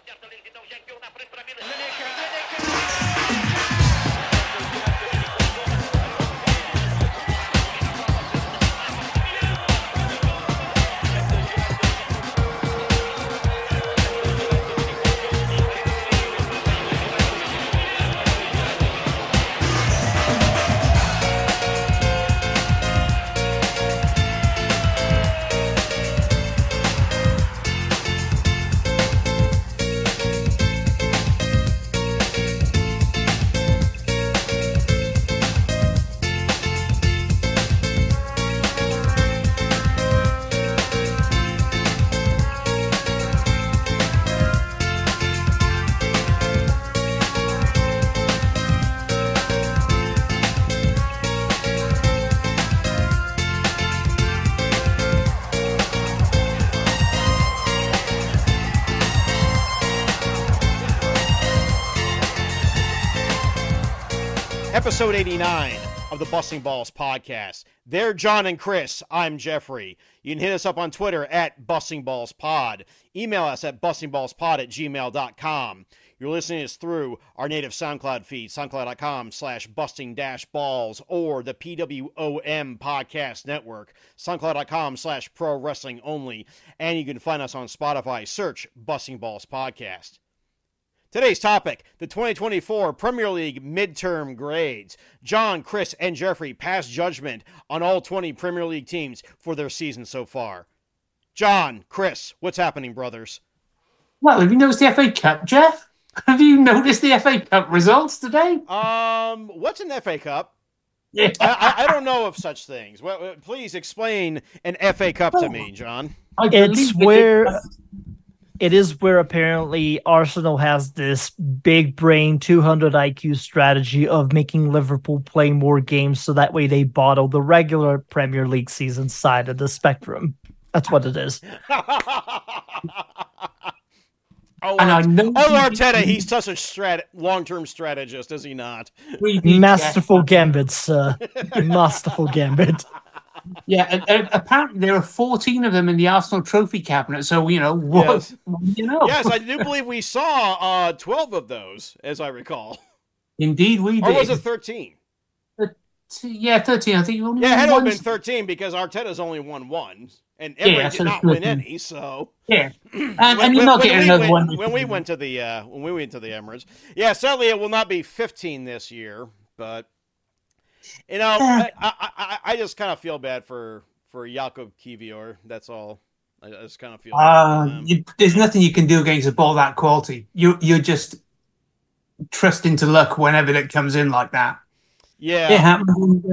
acerta, lentidão, já enviou na Episode 89 of the Busting Balls podcast. They're Jon and Chris. I'm Geoffrey. You can hit us up on Twitter at Busting Balls Pod. Email us at bustingballspod at gmail.com. You're listening to us through our native SoundCloud feed, soundcloud.com slash busting dash balls, or the PWOM podcast network, soundcloud.com slash pro wrestling only. And you can find us on Spotify. Search Busting Balls Podcast. Today's topic the 2024 Premier League midterm grades. Jon, Chris, and Geoffrey pass judgment on all 20 Premier League teams for their season so far. Jon, Chris, what's happening, brothers? Well, have you noticed the FA Cup, Jeff? Have you noticed the FA Cup results today? Um, what's an FA Cup? Yeah. I, I, I don't know of such things. Well, uh, please explain an FA Cup to me, Jon. It's where did- it is where apparently Arsenal has this big brain 200 IQ strategy of making Liverpool play more games so that way they bottle the regular Premier League season side of the spectrum. That's what it is. Oh, And I Art- know oh, Arteta, he's such a strat- long-term strategist, is he not? Masterful gambit, sir. Masterful gambit. Yeah, and, and apparently there are 14 of them in the Arsenal trophy cabinet. So, you know, what, Yes. you know. Yes, I do believe we saw uh, 12 of those, as I recall. Indeed, we Or did. was it 13? yeah, 13. I think you only Yeah, it had to been 13 because Arteta's only won one. And Yeah, Emery so not 13. win any, so... Yeah. And, When- and you're not getting we another went, one. When we went to the uh, when we went to the Emirates. Yeah, sadly it will not be 15 this year, but... You know, I, I, I, I just kind of feel bad for, for Jakub Kiwior. That's all. I I just kind of feel bad Uh, you, there's nothing you can do against a ball that quality. You, you're just trusting to luck whenever it comes in like that. Yeah. It happens.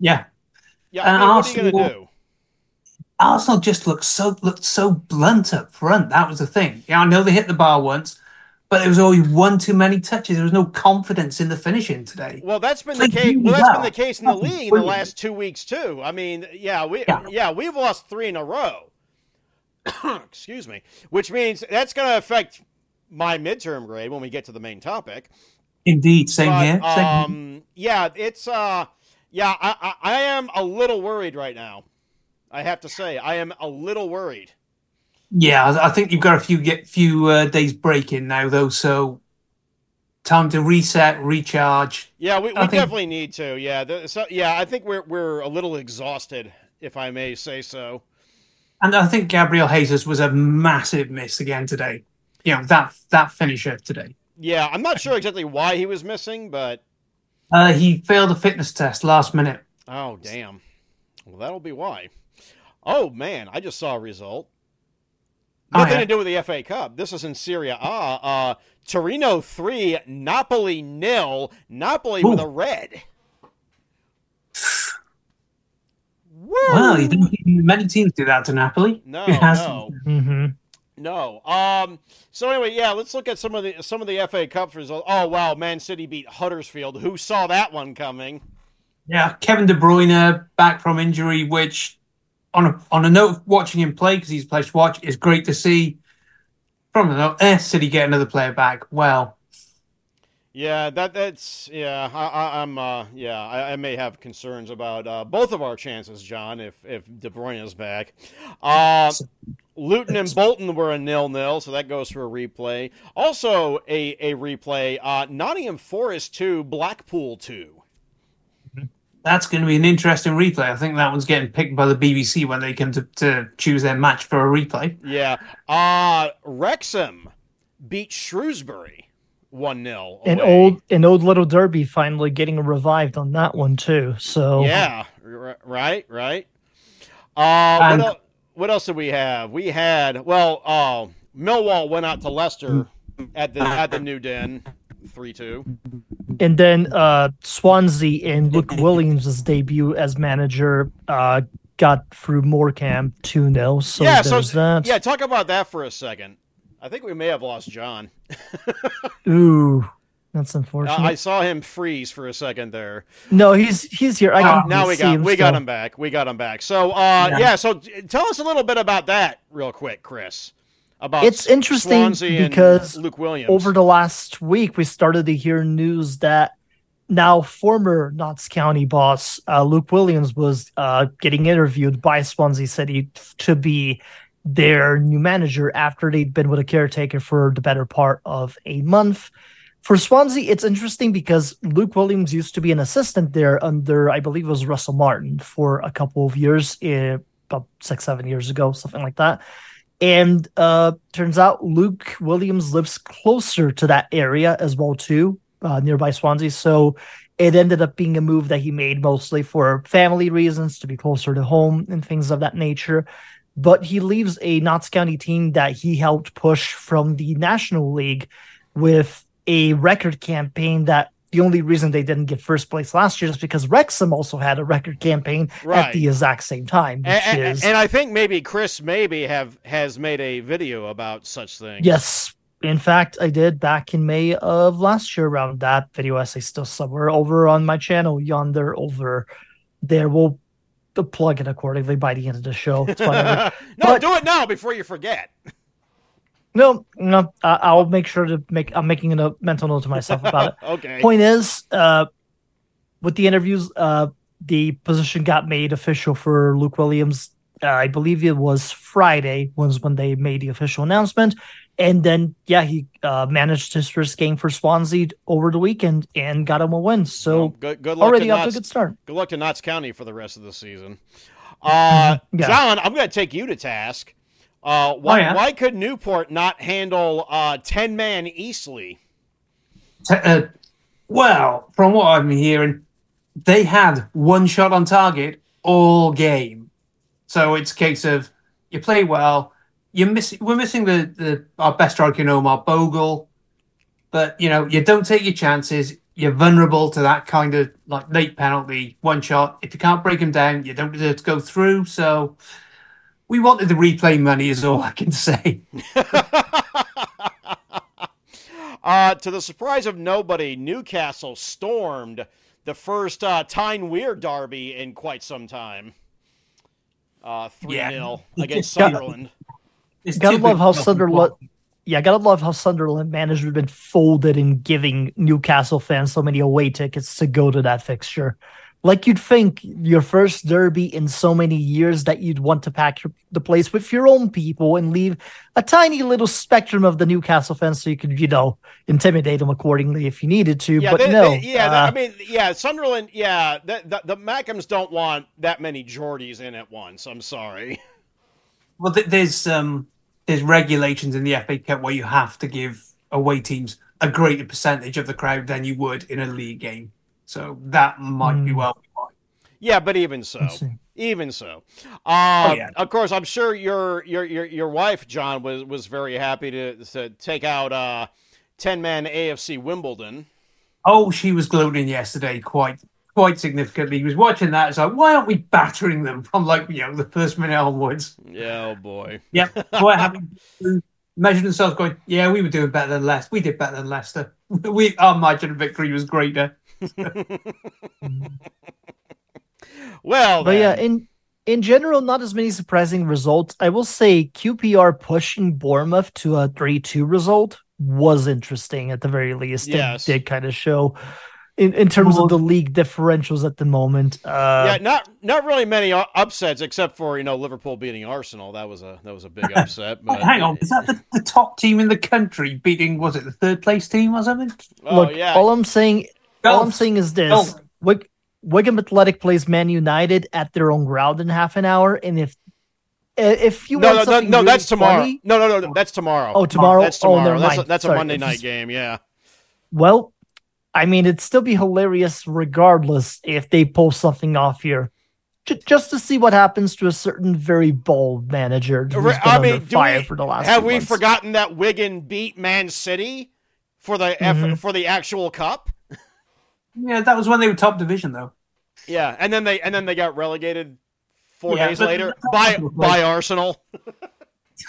Yeah. Yeah, And what are you Arsenal- do? Arsenal just looked so looked so blunt up front. That was the thing. Yeah, I know they hit the bar once, but there was always one too many touches. There was no confidence in the finishing today. Well, that's been the case. Well, that's been the case in the league in the last two weeks too. I mean, yeah, we Yeah. yeah, we've lost three in a row. Excuse me, which means that's going to affect my midterm grade when we get to the main topic. Indeed, same But, here. Same here. um, yeah, it's uh, yeah, I, I I am a little worried right now. I have to say, I am a little worried. Yeah, I think you've got a few get few uh, days break in now though, so time to reset, recharge. Yeah, we, we think- definitely need to. Yeah, the, so yeah, I think we're we're a little exhausted, if I may say so. And I think Gabriel Jesus was a massive miss again today. You know that that finisher today. Yeah, I'm not sure exactly why he was missing, but Uh, he failed a fitness test last minute. oh damn. Well, that'll be why. Oh man, I just saw a result. Oh, Nothing yeah. to do with the FA Cup. This is in Serie A. Ah, uh, Torino three, Napoli nil. Napoli with a red. Woo! Well, you don't think many teams do that to Napoli. No, It has- no. hmm No. Um. So anyway, yeah. Let's look at some of the some of the FA Cup results. Oh wow, Man City beat Huddersfield. Who saw that one coming? Yeah, Kevin De Bruyne back from injury, which on a on a note of watching him play because he's a place to watch is great to see. From the note, eh, City get another player back. Well, Yeah, that that's yeah. I, I'm uh, yeah. I, I may have concerns about uh, both of our chances, Jon. If if De Bruyne is back, uh, Luton and Bolton were a nil nil, so that goes for a replay. Also a a replay. Uh, Nottingham Forest two, Blackpool two. That's going to be an interesting replay. I think that one's getting picked by the BBC when they come to, to choose their match for a replay. Yeah. Uh Wrexham beat Shrewsbury one 0 An old an old little derby finally getting revived on that one too. So Yeah. r- Right. Right. Uh, And- what, el- what else did we have? We had well, uh, Millwall went out to Leicester at the at the New Den, three two. And then uh Swansea and Luke Williams' debut as manager uh got through Morecambe 2 0. So yeah. So that. yeah, talk about that for a second. I think we may have lost Jon. Ooh. That's Uh, unfortunate. I saw him freeze for a second there. no, he's he's here. I Uh, can now we see got him we got him back. We got him back. So uh yeah, Yeah. so tell us a little bit about that real quick, Chris. About It's interesting Swansea because Luke Williams. over the last week we started to hear news that now former Notts County boss uh, Luke Williams was uh, getting interviewed by Swansea City to be their new manager after they'd been with a caretaker for the better part of a month. For Swansea, it's interesting because Luke Williams used to be an assistant there under, I believe it was Russell Martin for a couple of years, uh, about six, seven years ago, something like that. And uh, turns out Luke Williams lives closer to that area as well too, uh, nearby Swansea. So it ended up being a move that he made mostly for family reasons to be closer to home and things of that nature. But he leaves a Notts County team that he helped push from the National League with a record campaign that the only reason they didn't get first place last year is because Wrexham also had a record campaign Right. at the exact same time, which and, is and I think maybe Chris maybe have has made a video about such things. Yes. In fact, I did back in May of last year around that video essay still somewhere over on my channel yonder over there. We'll plug it accordingly by the end of the show. No, But- do it now before you forget. No, no, I, I'll make sure to make. I'm making a note, mental note to myself about it. okay. Point is, uh, with the interviews, uh, the position got made official for Luke Williams. Uh, I believe it was Friday was when they made the official announcement, and then yeah, he uh, managed his first game for Swansea over the weekend and got him a win. So Well, good, good luck already to off to a good start. good luck to Notts County for the rest of the season. Uh, Yeah. Jon, I'm going to take you to task. Uh, why, Oh, yeah? why could Newport not handle uh, 10 man Eastleigh? T- uh, well, from what I'm hearing, they had one shot on target all game. So it's a case of you play well. You're missing. We're missing the, the our best striker, Omar Bogle, but you know you don't take your chances. You're vulnerable to that kind of like late penalty, one shot. If you can't break them down, you don't deserve to go through. So we wanted the replay money, is all I can say. Uh, to the surprise of nobody, Newcastle stormed the first uh, Tyne Wear derby in quite some time. Uh, 3 Yeah. 0 against Yeah. Sunderland. It's Gotta love how Sunderland. Yeah, gotta love how Sunderland management been folded in giving Newcastle fans so many away tickets to go to that fixture. Like you'd think your first derby in so many years that you'd want to pack your, the place with your own people and leave a tiny little spectrum of the Newcastle fans so you could, you know, intimidate them accordingly if you needed to. Yeah, but they- no, they- yeah. uh, I mean, yeah. Sunderland. Yeah, the, the, the Mackems don't want that many Geordies in at once. I'm sorry. Well, th- there's um there's regulations in the FA Cup where you have to give away teams a greater percentage of the crowd than you would in a league game. So that might be Hmm. well. Yeah, but even so, even so, uh, Oh, yeah. of course, I'm sure your your your your wife Jon was was very happy to to take out uh, ten man AFC Wimbledon. Oh, she was gloating yesterday quite quite significantly. He was watching that. It's like, why aren't we battering them from like you know the first minute onwards? Yeah, oh boy. Yep, quite happy. to Measure themselves, going, yeah, we were doing better than Leicester. We did better than Leicester. We our margin of victory was greater. Well, But yeah, in in general, not as many surprising results. I will say QPR pushing Bournemouth to a three-two result was interesting at the very least. Yes. It did kind of show in, in terms of the league differentials at the moment. Uh, yeah, not not really many upsets except for you know Liverpool beating Arsenal. That was a that was a big upset. But Hang on, is that the, the top team in the country beating? Was it the third place team or something? Oh Look, yeah, all I'm saying, all I'm saying is this: Golf. Wig- Wigan Athletic plays Man United at their own ground in half an hour, and if if you no, want no, no, no, really that's tomorrow. funny- No, no, no, that's tomorrow. Oh, tomorrow. That's Oh, tomorrow. never that's a, mind. that's a Monday night just- game. Yeah. Well, I mean, it'd still be hilarious regardless if they pull something off here. J- just to see what happens to a certain very bold manager who's been I under mean, fire we, for the last have we months. forgotten that Wigan beat Man City for the Mhm. F, for the actual cup? Yeah, that was when they were top division, though. Yeah, and then they and then they got relegated four Yeah, days later by by Arsenal.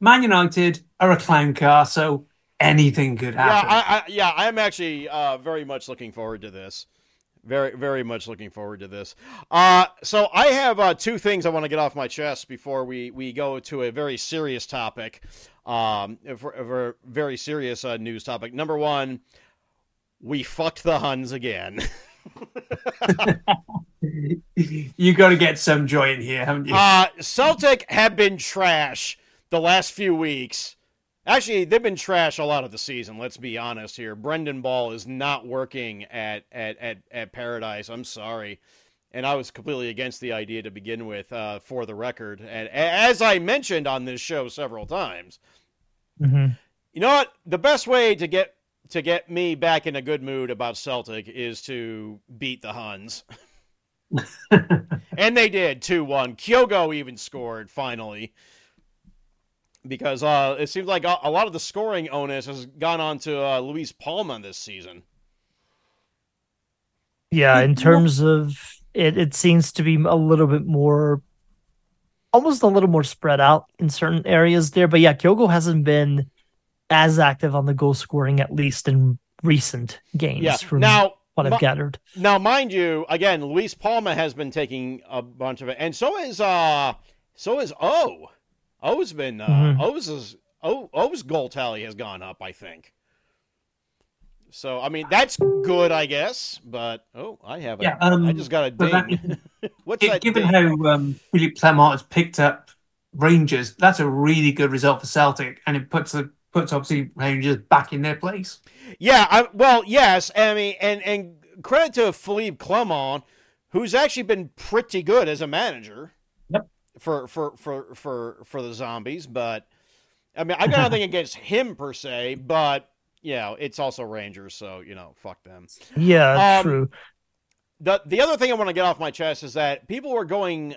Man United are a clown car, so anything could happen. Yeah. I, I yeah, I'm actually uh, very much looking forward to this. Very, very much looking forward to this. Uh, so I have uh, two things I want to get off my chest before we, we go to a very serious topic, um, for, for a very serious uh, news topic. Number one, we fucked the Huns again. you got to get some joy in here, haven't you? Uh, Celtic have been trash the last few weeks. Actually, they've been trash a lot of the season. Let's be honest here. Brendan Ball is not working at at at, at Paradise. I'm sorry, and I was completely against the idea to begin with. Uh, for the record, and as I mentioned on this show several times, Mhm. you know what? The best way to get to get me back in a good mood about Celtic is to beat the Huns. and they did 2-1. Kyogo even scored finally. Because uh, it seems like a, a lot of the scoring onus has gone on to uh, Luis Palma this season. Yeah, in terms of it, it seems to be a little bit more, almost a little more spread out in certain areas there. But yeah, Kyogo hasn't been as active on the goal scoring, at least in recent games, Yeah. from Now, what I've mi- gathered. now, mind you, again, Luis Palma has been taking a bunch of it, and so is uh, so is O. O's been uh, Mhm. O's is O O's goal tally has gone up, I think. So I mean that's good, I guess. But oh, I have a, Yeah, um, I just got a but that- ding. What's Gi- that? Given ding? how um, Philippe Clement has picked up Rangers, that's a really good result for Celtic, and it puts the puts obviously Rangers back in their place. Yeah, I, well, yes, I mean, and and credit to Philippe Clement, who's actually been pretty good as a manager. Yep. For for for for for the zombies, but I mean, I got nothing against him per se, but you know, it's also Rangers, so you know, fuck them. Yeah, Um, true. The the other thing I want to get off my chest is that people were going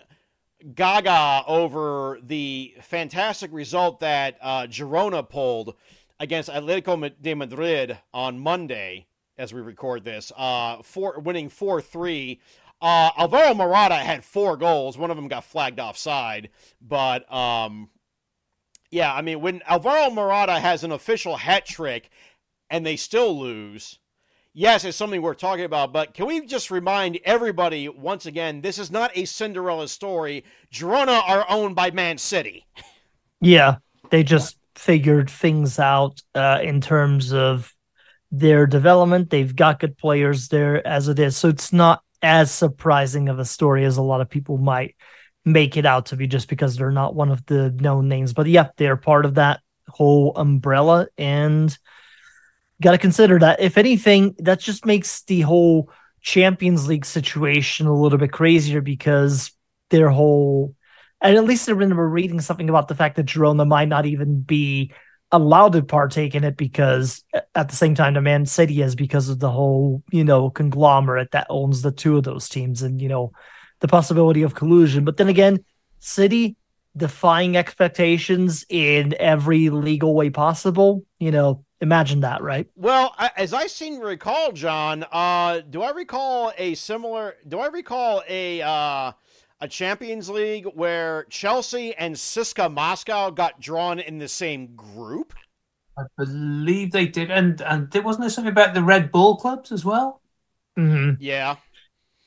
gaga over the fantastic result that uh, Girona pulled against Atletico de Madrid on Monday, as we record this, uh, for winning four three. Uh, Alvaro Morata had four goals. One of them got flagged offside, but um, yeah, I mean when Alvaro Morata has an official hat trick and they still lose yes, it's something we're talking about, but can we just remind everybody once again, this is not a Cinderella story. Girona are owned by Man City. Yeah, they just figured things out uh, in terms of their development. They've got good players there as it is, so it's not as surprising of a story as a lot of people might make it out to be, just because they're not one of the known names. But yeah, they're part of that whole umbrella, and got to consider that. If anything, that just makes the whole Champions League situation a little bit crazier because their whole and at least I remember reading something about the fact that Girona might not even be allowed to partake in it because at the same time the Man City is because of the whole, you know, conglomerate that owns the two of those teams and, you know, the possibility of collusion. But then again, City defying expectations in every legal way possible, you know, imagine that, right? Well, I- as I seem to recall, Jon, uh, do I recall a similar? Do I recall a uh, a Champions League where Chelsea and CSKA Moscow got drawn in the same group? I believe they did, and and there wasn't there something about the Red Bull clubs as well. Mm-hmm. Yeah,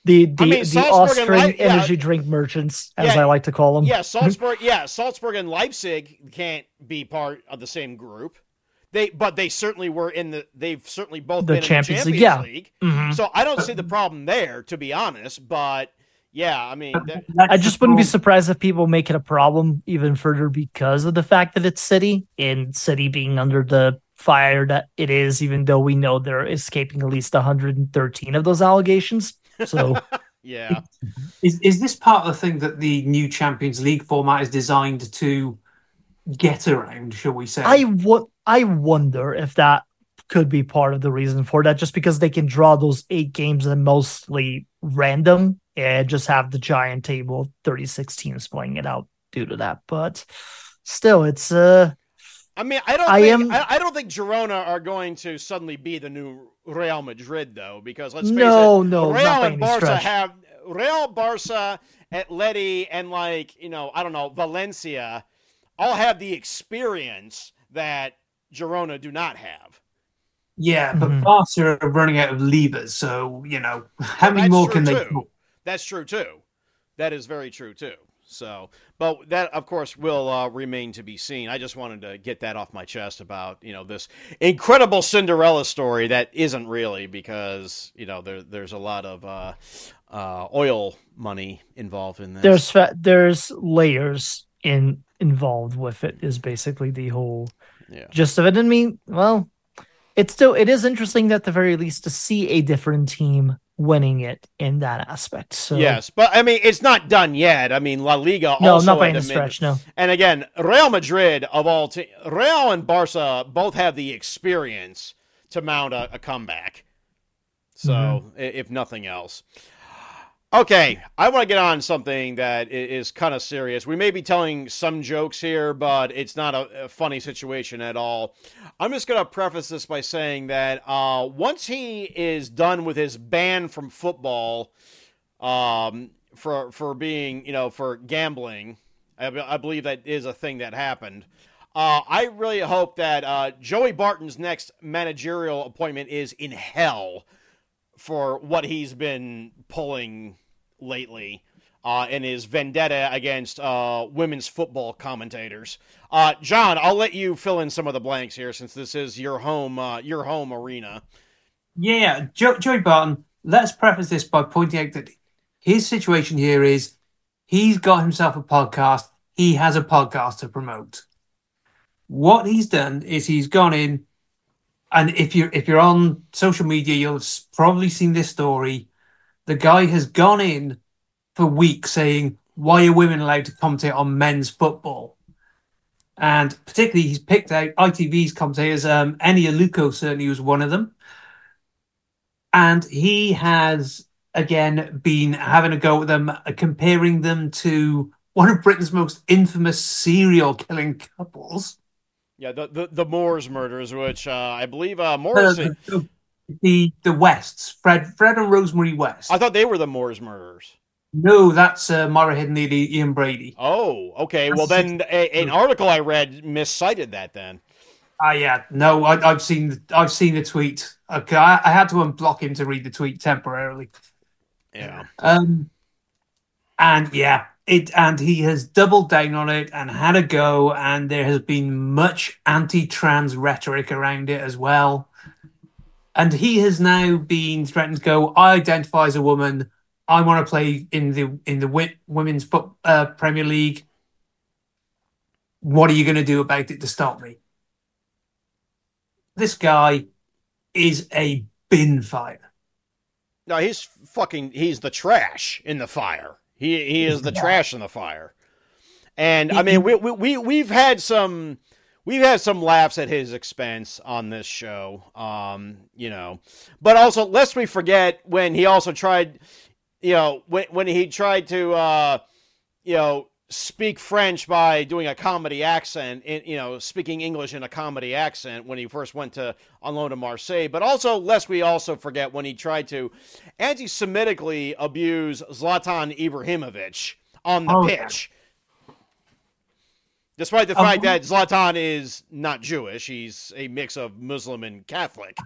The the, mean, the Salzburg and Austrian Leip- yeah. energy drink merchants, as Yeah. I like to call them. yeah. Salzburg, yeah, Salzburg and Leipzig can't be part of the same group. They but they certainly were in the they've certainly both The been Champions in League, the Champions yeah. League. Mhm. So I don't see the problem there, to be honest. But yeah, I mean, that- I just wouldn't be surprised if people make it a problem even further because of the fact that it's City and City being under the fire that it is, even though we know they're escaping at least 113 of those allegations. So yeah, Is is this part of the thing that the new Champions League format is designed to get around? Shall we say? I wo- I wonder if that could be part of the reason for that, just because they can draw those eight games and mostly random and just have the giant table of 36 teams playing it out due to that. But still, it's uh I mean, I don't. I think, am- I, I don't think Girona are going to suddenly be the new Real Madrid, though, because let's face no, it, no, Real and Barca stretch. have Real, Barca, Atleti, and like you know, I don't know, Valencia, all have the experience that Girona do not have. yeah, but Mhm. Barca are running out of levers, so you know how many That's more true, can they? too. pull? That's true too. That is very true too. So, but that of course will uh, remain to be seen. I just wanted to get that off my chest about you know this incredible Cinderella story that isn't really because you know there there's a lot of uh, uh, oil money involved in this. There's fa- there's layers in involved with it is basically the whole yeah. gist of it. I mean, well, it's still it is interesting at the very least to see a different team winning it in that aspect. So Yes, but I mean it's not done yet. I mean La Liga no, also not by any stretch. No, And again, Real Madrid of all te- Real and Barca both have the experience to mount a, a comeback. So, Mm-hmm. if nothing else. Okay, I want to get on something that is kind of serious. We may be telling some jokes here, but it's not a, funny situation at all. I'm just going to preface this by saying that uh, once he is done with his ban from football um, for for being, you know, for gambling, I, I believe that is a thing that happened. Uh, I really hope that uh, Joey Barton's next managerial appointment is in hell for what he's been pulling lately uh, in his vendetta against uh, women's football commentators. Uh, Jon, I'll let you fill in some of the blanks here since this is your home uh, your home arena. Yeah, Joe, Joey Barton. Let's preface this by pointing out that his situation here is he's got himself a podcast. He has a podcast to promote. What he's done is he's gone in, and if you're if you're on social media, you'll probably seen this story. The guy has gone in for weeks saying, "Why are women allowed to commentate on men's football?" And particularly, he's picked out ITV's commentators. Um, Eni Aluko certainly was one of them and he has again been having a go at them, uh, comparing them to one of Britain's most infamous serial killing couples. Yeah, the the, the Moors murders, which uh, I believe uh, Morrison. The, the Wests, Fred Fred and Rosemary West. I thought they were the Moors murderers. no, that's uh, Myra Hindley, Ian Brady. Oh, okay. Well, then a, an article I read miscited that. Then Ah, yeah, no, I, I've seen I've seen the tweet. Okay, I, I had to unblock him to read the tweet temporarily. yeah. Um, and yeah, it and he has doubled down on it and had a go, and there has been much anti-trans rhetoric around it as well. And he has now been threatened to go. I identify as a woman. I want to play in the in the women's foot, uh, Premier League. What are you going to do about it to stop me? This guy is a bin fire. No, he's fucking. He's the trash in the fire. He he is the trash in the fire. And I mean, we we we we've had some. We've had some laughs at his expense on this show, um, you know, but also lest we forget when he also tried, you know, when when he tried to, uh, you know, speak French by doing a comedy accent, in, you know, speaking English in a comedy accent when he first went to on loan to Marseille. But also, lest we also forget when he tried to anti-Semitically abuse Zlatan Ibrahimovic on the Oh, pitch. Despite the Um, fact that Zlatan is not Jewish, he's a mix of Muslim and Catholic,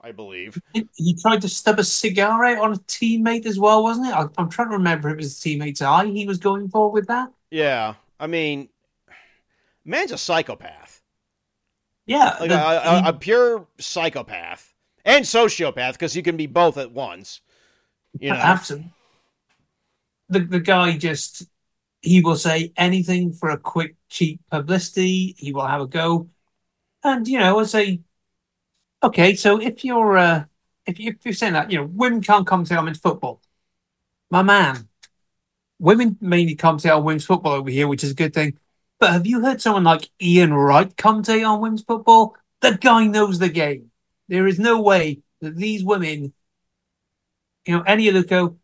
I believe. He tried to stub a cigar out on a teammate as well, wasn't it? I, I'm trying to remember if it was a teammate's eye he was going for with that. Yeah, I mean, man's a psychopath. Yeah, like the- a, a, he- a pure psychopath and sociopath because you can be both at once. You know, Absolutely. The the guy just he will say anything for a quick cheap publicity. He will have a go, and you know, I say, okay, so if you're uh, if you if you're saying that you know women can't commentate on men's football, my man, women mainly come commentate on women's football over here, which is a good thing. But have you heard someone like Ian Wright come commentate on women's football? The guy knows the game. There is no way that these women you know, any of the go,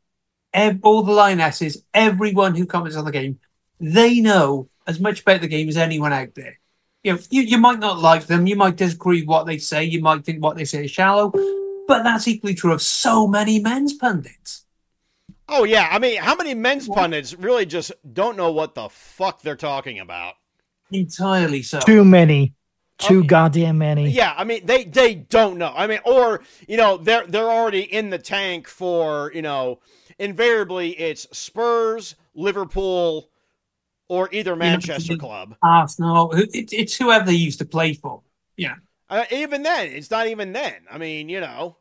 ev- all the lionesses, everyone who comments on the game, they know as much about the game as anyone out there. You know, you, you might not like them, you might disagree with what they say, you might think what they say is shallow, but that's equally true of so many men's pundits. Oh yeah, I mean, how many men's pundits really just don't know what the fuck they're talking about? Entirely so. Too many. Too Okay. goddamn many. Yeah, I mean, they they don't know. I mean, or you know, they're they're already in the tank for you know, invariably it's Spurs, Liverpool, or either Manchester club. Arsenal, it, it's whoever they used to play for. Yeah. Uh, even then, it's not even then. I mean, you know,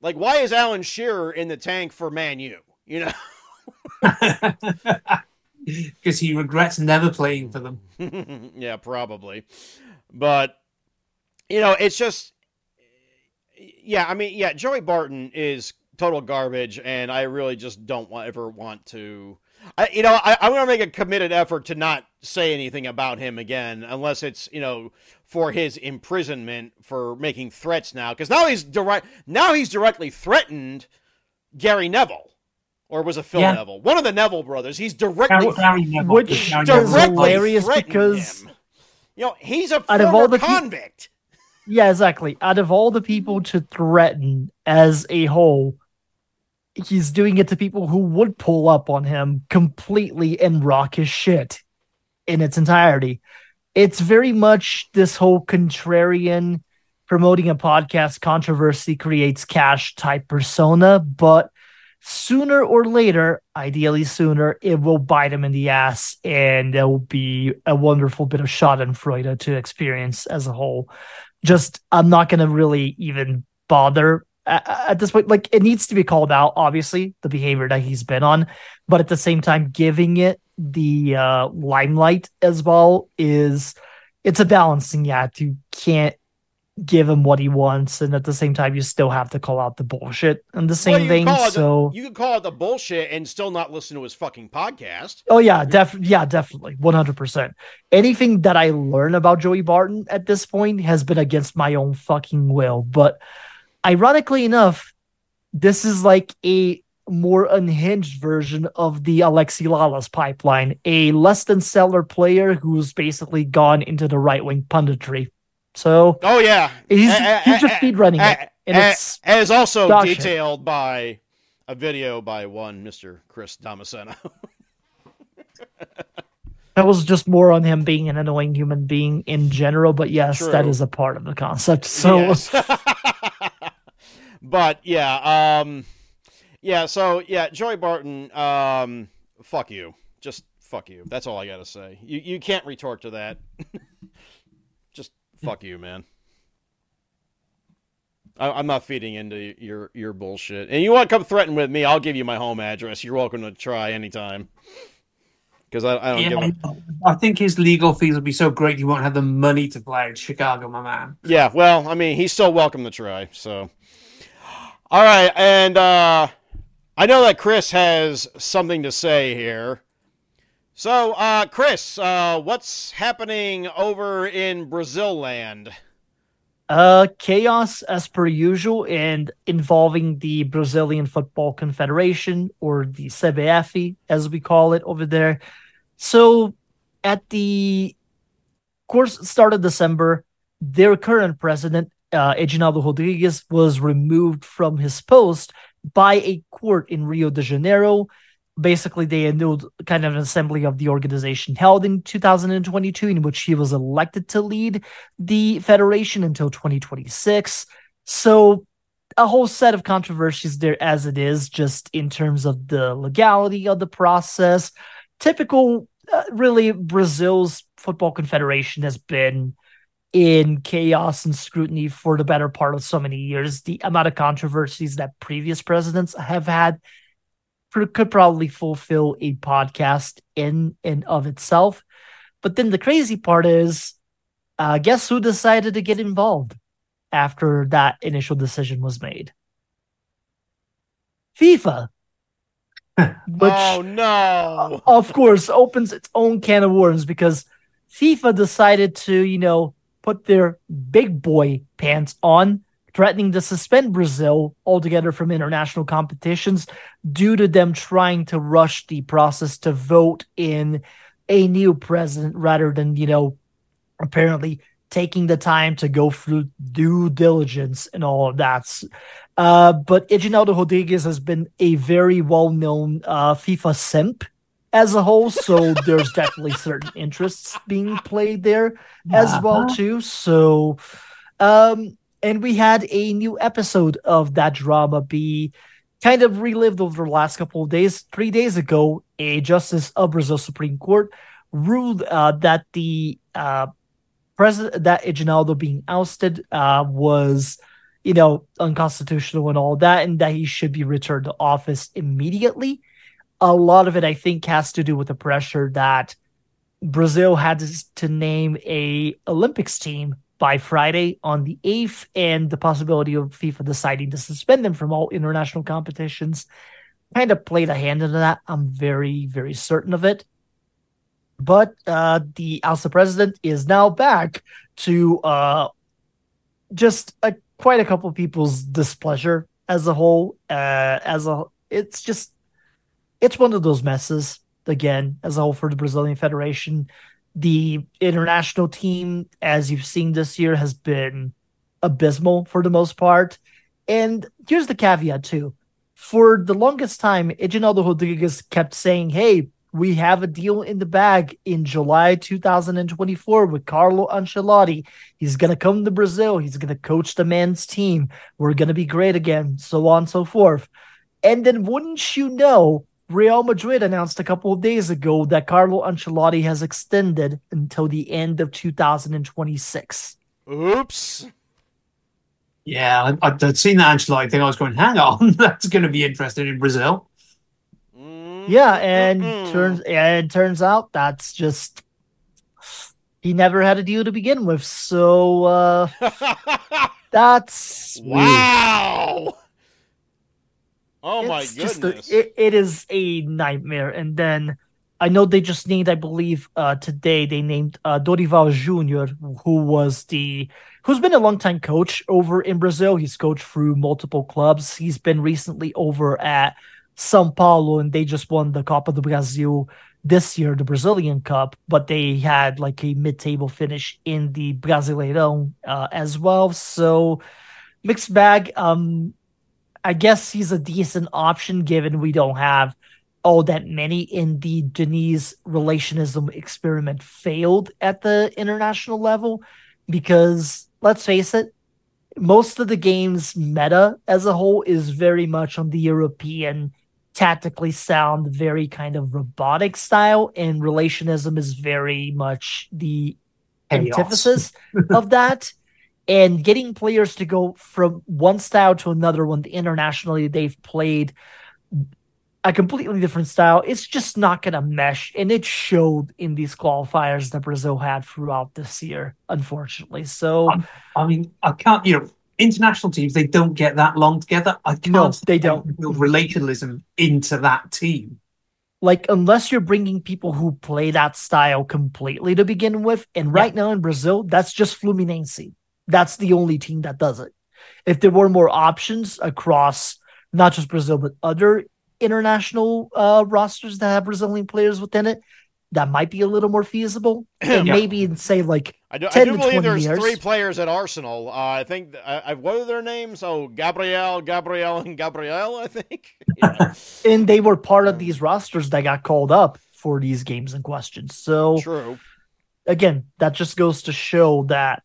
like why is Alan Shearer in the tank for Man U? You know. Because he regrets never playing for them. yeah, probably. But you know, it's just yeah, I mean, yeah, Joey Barton is total garbage and I really just don't want, ever want to I, you know, I, I'm going to make a committed effort to not say anything about him again, unless it's you know for his imprisonment for making threats now, because now he's direct. Now he's directly threatened Gary Neville, or was it Phil Yeah. Neville? One of the Neville brothers. He's directly Gary- Gary Neville. Which Gary directly hilarious threatened because- him. you know he's a Out of former all the peop- convict. Yeah, exactly. Out of all the people to threaten as a whole, he's doing it to people who would pull up on him completely and rock his shit in its entirety. It's very much this whole contrarian promoting a podcast controversy creates cash type persona, but sooner or later, ideally sooner, it will bite him in the ass and there will be a wonderful bit of Schadenfreude to experience as a whole just I'm not gonna really even bother at, this point. Like it needs to be called out, obviously, the behavior that he's been on, but at the same time, giving it the uh, limelight as well is it's a balancing act. You can't give him what he wants, and at the same time, you still have to call out the bullshit in the same vein. call it the- So, you could call it the bullshit and still not listen to his fucking podcast. oh yeah, def yeah, definitely, one hundred percent. Anything that I learn about Joey Barton at this point has been against my own fucking will. But ironically enough, this is like a more unhinged version of the Alexi Lalas pipeline, a less than stellar player who's basically gone into the right wing punditry. So Oh yeah, he's, Eh, he's just eh, speed running eh, it. And it's as also shit. detailed by a video by one Mr. Chris Damasceno. that was just more on him being an annoying human being in general. But yes, that True. is a part of the concept. So Yes. but yeah, um, yeah. So yeah, Joey Barton, um, fuck you. Just fuck you. That's all I gotta say. You you can't retort to that. Just fuck you, man. I, I'm not feeding into your your bullshit. And you want to come threaten with me? I'll give you my home address. You're welcome to try anytime. Because I, I don't give a I think his legal fees will be so great he won't have the money to fly in Chicago, my man. Yeah, well, I mean, he's still welcome to try. So, all right, and uh, I know that Chris has something to say here. So, uh, Chris, uh, what's happening over in Brazil land? Uh, chaos as per usual, and involving the Brazilian Football Confederation or the CBF, as we call it over there. So, at the course start of December, their current president, uh, Edinaldo Rodrigues, was removed from his post by a court in Rio de Janeiro. Basically, they annulled kind of an assembly of the organization held in 2022, in which he was elected to lead the federation until 2026. So a whole set of controversies there as it is, just in terms of the legality of the process. Typical, uh, really, Brazil's football confederation has been in chaos and scrutiny for the better part of so many years. The amount of controversies that previous presidents have had could probably fulfill a podcast in and of itself. But then the crazy part is, uh, guess who decided to get involved after that initial decision was made? FIFA. Which, oh no! Of course, opens its own can of worms because FIFA decided to, you know, put their big boy pants on, threatening to suspend Brazil altogether from international competitions due to them trying to rush the process to vote in a new president rather than, you know, apparently taking the time to go through due diligence and all of that. Uh, but Edinaldo Rodrigues has been a very well known uh, FIFA simp as a whole. So there's definitely certain interests being played there as uh-huh. well too. So, um, and we had a new episode of that drama be kind of relived over the last couple of days. Three days ago, a justice of Brazil Supreme Court ruled uh, that the uh, president that Edinaldo being ousted uh, was you know unconstitutional and all that, and that he should be returned to office immediately a lot of it, I think, has to do with the pressure that Brazil had to name a Olympics team by Friday on the 8th and the possibility of FIFA deciding to suspend them from all international competitions kind of played a hand into that. I'm very, very certain of it. But uh, the ALSA president is now back to uh, just a, quite a couple people's displeasure as a whole. Uh, as a, it's just it's one of those messes again as a whole for the Brazilian Federation. The international team, as you've seen this year, has been abysmal for the most part. And here's the caveat too. For the longest time, Edinaldo Rodrigues kept saying, Hey, we have a deal in the bag in July 2024 with Carlo Ancelotti. He's going to come to Brazil. He's going to coach the men's team. We're going to be great again, so on and so forth. And then, wouldn't you know, Real Madrid announced a couple of days ago that Carlo Ancelotti has extended until the end of 2026. Oops. Yeah, I, would seen that Ancelotti thing. I was going, hang on, that's going to be interesting in Brazil. Mm-hmm. Yeah, and mm-hmm. turns and it turns out that's just he never had a deal to begin with. So uh that's wow. Oh it's my goodness! A, it, it is a nightmare. And then I know they just named, I believe, uh, today they named uh, Dorival Junior, who was the who's been a long time coach over in Brazil. He's coached through multiple clubs. He's been recently over at São Paulo, and they just won the Copa do Brasil this year, the Brazilian Cup. But they had like a mid-table finish in the Brasileirão uh, as well. So mixed bag. Um, I guess he's a decent option given we don't have all that many in the Diniz relationism experiment failed at the international level because let's face it most of the game's meta as a whole is very much on the European tactically sound very kind of robotic style and relationism is very much the Chaos. antithesis of that and getting players to go from one style to another when internationally they've played a completely different style it's just not going to mesh. And it showed in these qualifiers that brazil had throughout this year unfortunately. So um, i mean i can't you know international teams they don't get that long together. I can't no, they don't. build relationalism into that team. Like unless you're bringing people who play that style completely to begin with and right yeah. now in brazil that's just fluminense that's the only team that does it. If there were more options across not just Brazil but other international uh, rosters that have Brazilian players within it, that might be a little more feasible. And yeah. maybe in say like I do, I do believe there's years. three players at Arsenal. Uh, I think uh, what are their names? Oh, Gabriel, Gabriel, and Gabriel. I think. Yeah. and they were part of these rosters that got called up for these games in question. So true. Again, that just goes to show that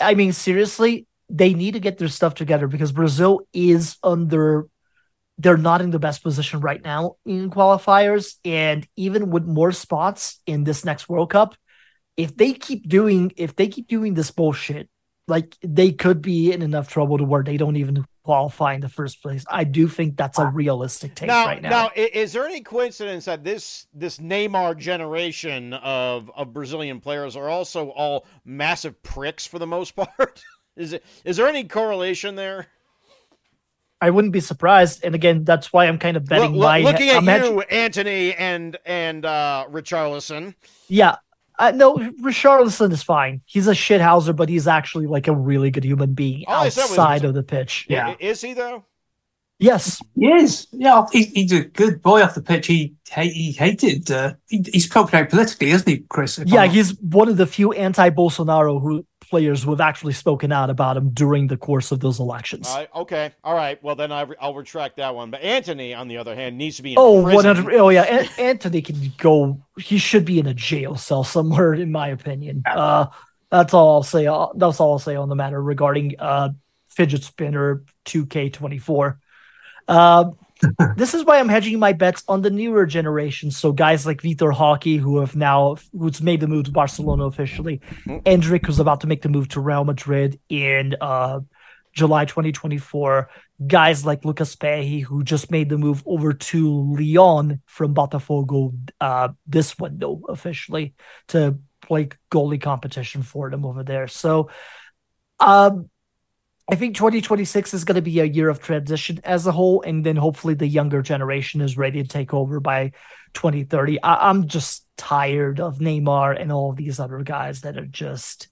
I mean, seriously, they need to get their stuff together because Brazil is under they're not in the best position right now in qualifiers. And even with more spots in this next World Cup, if they keep doing if they keep doing this bullshit, like they could be in enough trouble to where they don't even qualify in the first place. I do think that's a realistic take now, right now. now, is there any coincidence that this this Neymar generation of of Brazilian players are also all massive pricks for the most part? is it is there any correlation there? I wouldn't be surprised. And again, that's why I'm kind of betting Look- my looking at I'm you, Antony and and uh, Richarlison. Yeah. Uh, no, Richarlison is fine. He's a shithouser, but he's actually like a really good human being All I said outside of the pitch. Yeah. Is he though? Yes. He is. Yeah, he, he's a good boy off the pitch. He he, he hated. Uh, he, he's spoken out politically, isn't he, Chris? Yeah, I'm he's one of the few anti-Bolsonaro who players who have actually spoken out about him during the course of those elections. Uh, okay, all right. Well, then I re- I'll retract that one. But Antony, on the other hand, needs to be in oh, prison. 100 oh yeah, An- Antony can go. He should be in a jail cell somewhere, in my opinion. Uh, that's all I'll say. uh, That's all I'll say on the matter regarding uh, fidget spinner 2K24. Uh, this is why I'm hedging my bets on the newer generation. So guys like Vitor Roque, who have now who's made the move to Barcelona officially, Endrick, who's about to make the move to Real Madrid in uh, July 2024. Guys like Lucas Perri, who just made the move over to Lyon from Botafogo uh, this window officially to play goalie competition for them over there. So, um, I think 2026 is going to be a year of transition as a whole, and then hopefully the younger generation is ready to take over by 2030. I- I'm just tired of Neymar and all these other guys that are just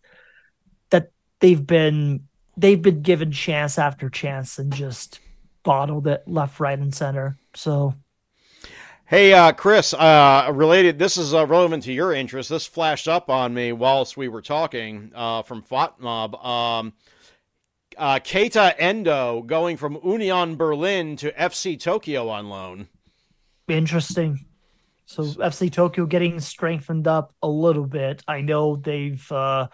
that they've been they've been given chance after chance and just bottled it left, right, and center. So Hey, uh, Chris, uh, related, this is uh, relevant to your interest. This flashed up on me whilst we were talking uh, from FOTMob. Um, uh, Keita Endo going from Union Berlin to FC Tokyo on loan. interesting. So FC Tokyo getting strengthened up a little bit. I know they've uh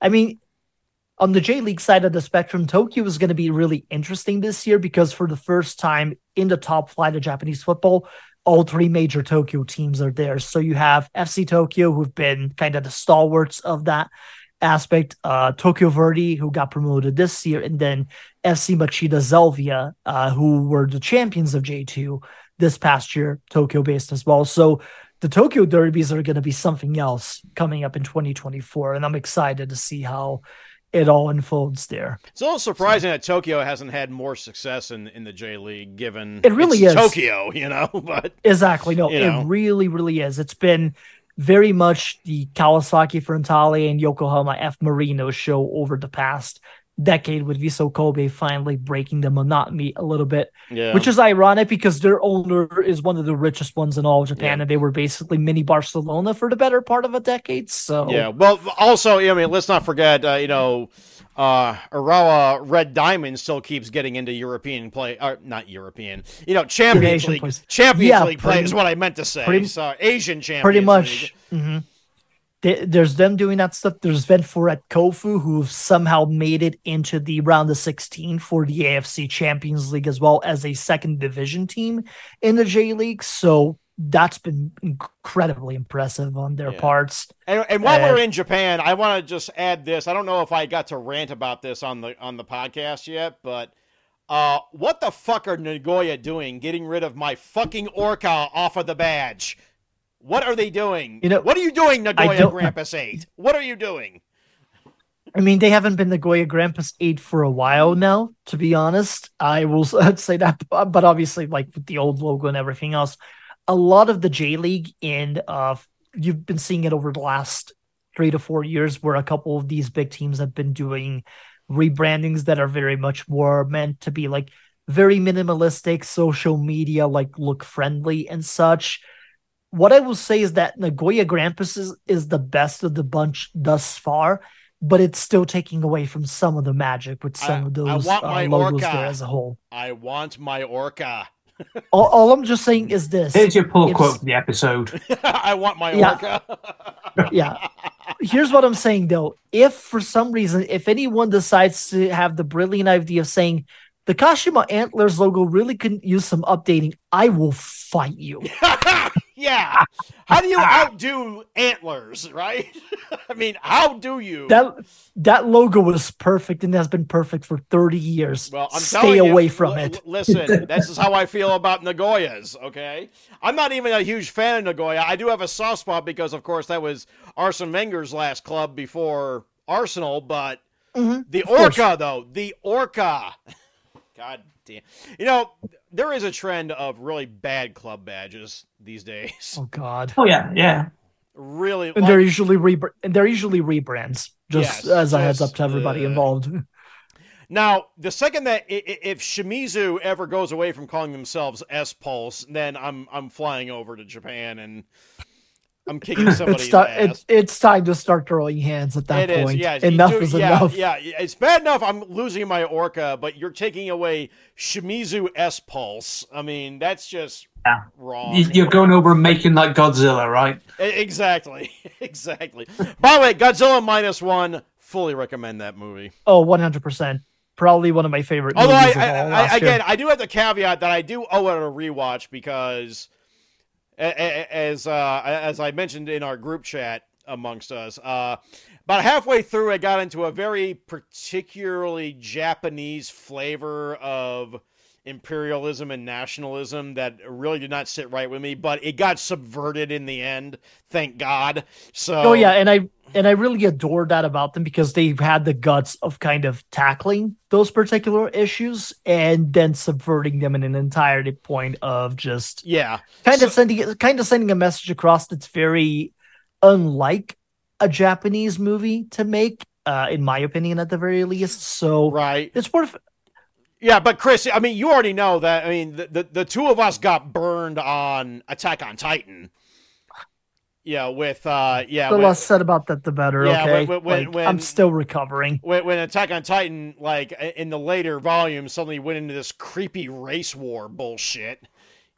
I mean on the J League side of the spectrum, Tokyo is going to be really interesting this year because for the first time in the top flight of Japanese football, all three major Tokyo teams are there. So you have FC Tokyo, who've been kind of the stalwarts of that aspect, uh, Tokyo Verdy, who got promoted this year, and then FC Machida Zelvia, uh, who were the champions of J2 this past year, Tokyo based as well. So the Tokyo Derbies are going to be something else coming up in 2024, and I'm excited to see how it all unfolds there. It's a little surprising that Tokyo hasn't had more success in, in the J League, given It really it's is. Tokyo, you know. But Exactly. No, You know. it really, really is. It's been very much the Kawasaki Frontale and Yokohama F Marino show over the past decade with Vissel Kobe finally breaking the monotony a little bit, yeah, which is ironic because their owner is one of the richest ones in all of Japan, Yeah. and they were basically mini Barcelona for the better part of a decade. So yeah. Well, also, I mean, let's not forget, uh, you know, uh, Urawa Red Diamond still keeps getting into European play, or not European, you know, Champions Asian League. plays. Champions Yeah, League play is what I meant to say. pretty- so Asian Champions pretty much. hmm there's them doing that stuff. There's at Kofu who've somehow made it into the round of 16 for the AFC Champions League as well as a second division team in the J League. So that's been incredibly impressive on their Yeah. parts. And, and while Uh, we're in Japan, I want to just add this. I don't know if I got to rant about this on the on the podcast yet, but uh, what the fuck are Nagoya doing, getting rid of my fucking Orca off of the badge? What are they doing? You know, what are you doing, Nagoya don't- Grampus Eight? What are you doing? I mean, they haven't been the Goya Grampus 8 for a while now, to be honest. I will say that, but obviously, like with the old logo and everything else, a lot of the J League and uh, you've been seeing it over the last three to four years where a couple of these big teams have been doing rebrandings that are very much more meant to be like very minimalistic, social media, like look friendly and such. What I will say is that Nagoya Grampus is, is the best of the bunch thus far but it's still taking away from some of the magic with some I- of I those want uh, my logos Orca. there as a whole. I want my Orca. All, all I'm just saying is this. Here's your pull quote for the episode. I want my Yeah. Orca. yeah. Here's what I'm saying though. If for some reason, if anyone decides to have the brilliant idea of saying the Kashima Antlers logo really couldn't use some updating, I will fight you. yeah. How do you outdo antlers, right? I mean, how do you? That that logo was perfect and has been perfect for 30 years. Well, I'm Stay telling you, away from li- it. listen, this is how I feel about Nagoya's. Okay, I'm not even a huge fan of Nagoya. I do have a soft spot because, of course, that was Arsene Wenger's last club before Arsenal. But Mhm, the. Orca, though, the Orca. God damn. You know, there is a trend of really bad club badges these days. Oh God. Oh yeah, yeah. Really, And like- they're usually re and they're usually rebrands. Just Yes, as a heads up to everybody uh, involved. Now, the second that i- i- if Shimizu ever goes away from calling themselves S Pulse, then I'm I'm flying over to Japan and I'm kicking It's, somebody's ass. it's it's time to start throwing hands at that It is, point. yeah. enough Dude, is yeah, enough. Yeah, it's bad enough I'm losing my Orca, but you're taking away Shimizu S Pulse. I mean, that's just Yeah. wrong. You- You're going over and making like Godzilla, right? Exactly, exactly. By the way, Godzilla minus one. Fully recommend that movie. Oh, 100 percent. Probably one of my favorite Although I, movies of I, all I, last year. again, I do have the caveat that I do owe it a rewatch because, a- a- as uh, as I mentioned in our group chat amongst us, uh, about halfway through, I got into a very particularly Japanese flavor of imperialism and nationalism that really did not sit right with me. But it got subverted in the end, thank God. So, Oh yeah, and I and I really adore that about them because they've had the guts of kind of tackling those particular issues and then subverting them in an entirety point of just yeah, kind So- of sending kind of sending a message across that's very unlike a Japanese movie to make, uh, in my opinion, at the very least. So right. it's worth Yeah, but Chris, I mean, you already know that. I mean, the, the, the two of us got burned on Attack on Titan. Yeah, with uh, yeah, the less said about that, the better. Yeah, okay, when- when- Like, when- I'm still recovering. when when Attack on Titan, like in the later volumes, suddenly went into this creepy race war bullshit.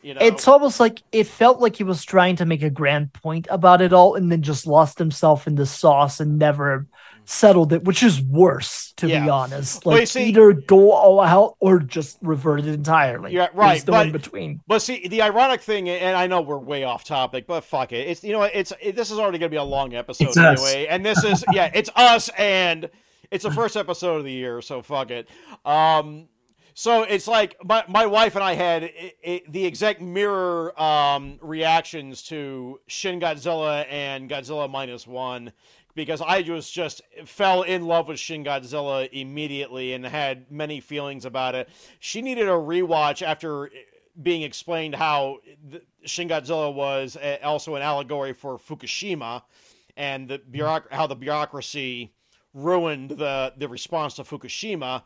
You know, It's almost like it felt like he was trying to make a grand point about it all and then just lost himself in the sauce and never settled it, which is worse, to Yeah. be honest. Well, Like see- either go all out or just revert it entirely. Yeah, right, There's no but- in between. But see, the ironic thing, and I know we're way off topic, but fuck it. It's you know, it's it, this is already going to be a long episode It's us. anyway, and this is yeah, it's us, and it's the first episode of the year, so fuck it. Um, so it's like my my wife and I had i i the exact mirror um reactions to Shin Godzilla and Godzilla minus one. Because I was just fell in love with Shin Godzilla immediately and had many feelings about it. She needed a rewatch after being explained how Shin Godzilla was also an allegory for Fukushima, and the bureauc- how the bureaucracy ruined the the response to Fukushima.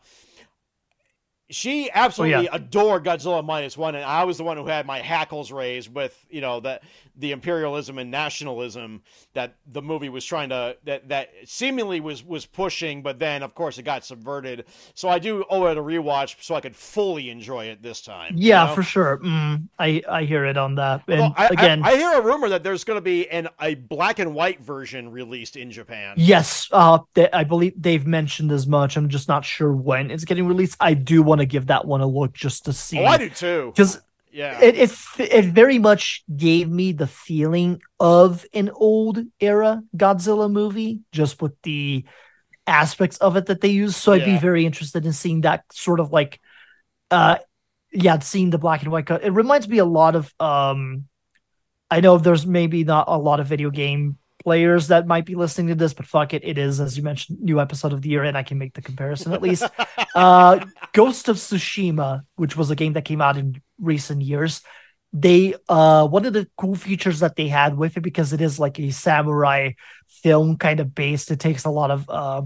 She absolutely adored Godzilla minus one, and I was the one who had my hackles raised with you know that the imperialism and nationalism that the movie was trying to that that seemingly was was pushing, but then of course it got subverted. So I do owe it a rewatch so I could fully enjoy it this time. you Yeah, know? for sure. Mm, I I hear it on that. And I, I- again, I, hear a rumor that there's going to be an a black and white version released in Japan. yes, uh, they, I believe they've mentioned as much. I'm just not sure when it's getting released. I do want to give that one a look just to see Oh, I do too. because Yeah. it, it it very much gave me the feeling of an old era Godzilla movie, just with the aspects of it that they use. So I'd be very interested in seeing that sort of like, uh, yeah, seeing the black and white cut. It reminds me a lot of um, I know there's maybe not a lot of video game players that might be listening to this, but fuck it, it is as you mentioned, new episode of the year, and I can make the comparison at least. uh, Ghost of Tsushima, which was a game that came out in recent years, they uh one of the cool features that they had with it because it is like a samurai film kind of based. It takes a lot of uh,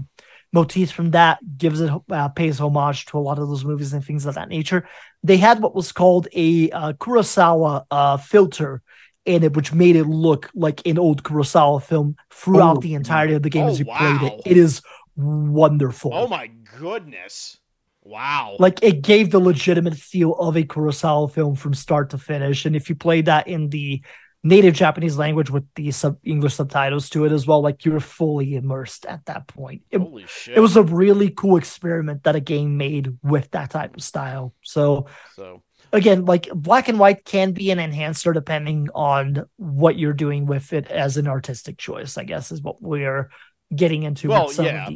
motifs from that, gives it uh, pays homage to a lot of those movies and things of that nature. They had what was called a uh, Kurosawa uh, filter in it, which made it look like an old Kurosawa film throughout Oh, the entirety of the game Oh, as you oh, played it. It is wonderful. oh my goodness! Wow. Like it gave the legitimate feel of a Kurosawa film from start to finish. And if you play that in the native Japanese language with the sub English subtitles to it as well, like you're fully immersed at that point. It, Holy shit! it was a really cool experiment that a game made with that type of style. So so. Again, like black and white can be an enhancer depending on what you're doing with it as an artistic choice. I guess is what we're getting into. Well, with some yeah.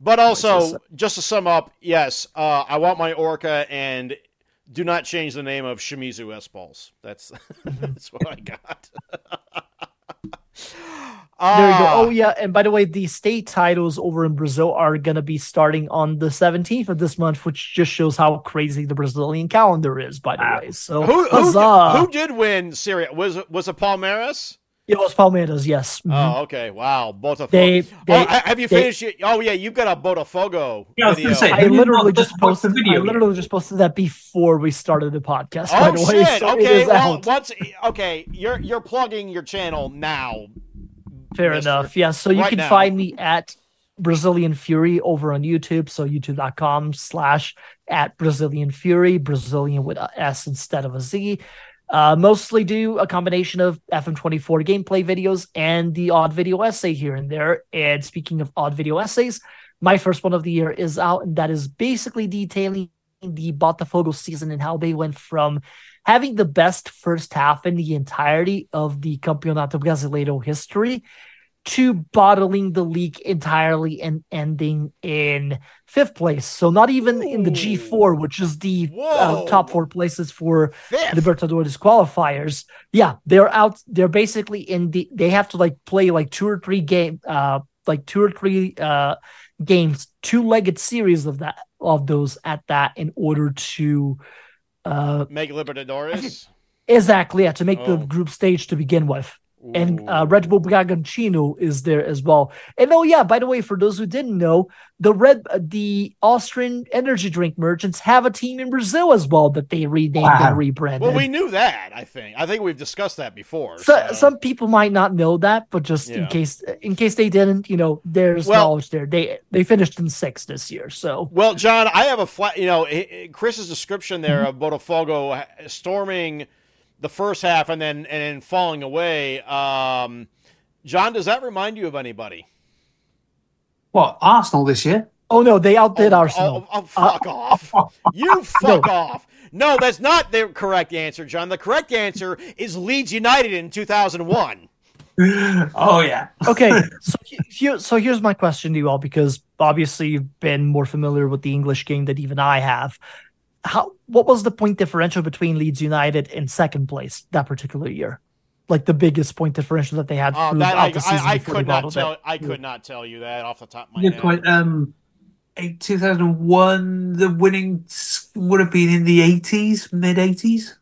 But also, Voices. just to sum up, yes, uh, I want my Orca and do not change the name of Shimizu S balls. That's that's what I got. There you go. Ah, Oh yeah, and by the way, the state titles over in Brazil are gonna be starting on the 17th of this month, which just shows how crazy the Brazilian calendar is. By the Wow. way, so Who, who, who did win Serie A? Was it was it Palmeiras? It was Palmeiras, yes. Mhm. Oh, okay. Wow. Botafogo. They- oh, they- ha- have you they- finished it? Oh, yeah. You've got a Botafogo Yeah, I was video. gonna say, I literally just watched the posted. video I yet? literally just posted that before we started the podcast. by Oh the way, shit! so okay, well, out. once okay, you're you're plugging your channel now. Fair Mister. enough. Yeah. So you Right can now. find me at Brazilian Fury over on YouTube. So youtube.com slash at Brazilian Fury, Brazilian with a S instead of a Z. Uh, mostly do a combination of FM24 gameplay videos and the odd video essay here and there. And speaking of odd video essays, my first one of the year is out, and that is basically detailing the Botafogo season and how they went from having the best first half in the entirety of the Campeonato Brasileiro history to bottling the leak entirely and ending in fifth place. So not even in the G4, which is the uh, top four places for Fifth. Libertadores qualifiers. Yeah, they're out. They're basically in the. They have to like play like two or three game, uh, like two or three uh games, two-legged series of that of those at that in order to uh Make Libertadores. exactly yeah to make Oh. the group stage to begin with. And uh, Red Bull Bragantino is there as well. And oh yeah, by the way, for those who didn't know, the red uh, the Austrian energy drink merchants have a team in Brazil as well that they renamed Wow. and rebranded. Well, we knew that. I think. I think we've discussed that before. so, so- some people might not know that, but just Yeah. in case in case they didn't, you know, there's Well- knowledge there. They they finished in sixth this year, so Well, Jon, I have a flat. You know, Chris's description there of Botafogo storming the first half and then and then falling away. Um, Jon, does that remind you of anybody? What Arsenal this year? oh no, they outdid oh, Arsenal. Oh, oh, fuck off! You fuck off! No, that's not the correct answer, Jon. The correct answer is Leeds United in 2001. oh yeah. okay, so here, so here's my question to you all because obviously you've been more familiar with the English game than even I have. How what was the point differential between Leeds United in second place that particular year? Like the biggest point differential that they had Uh, throughout that I, the season I, I before they could not tell. it. I could not tell you that off the top of my You're head. quite um. eight- 2001, the winning would have been in the 80s, mid 80s.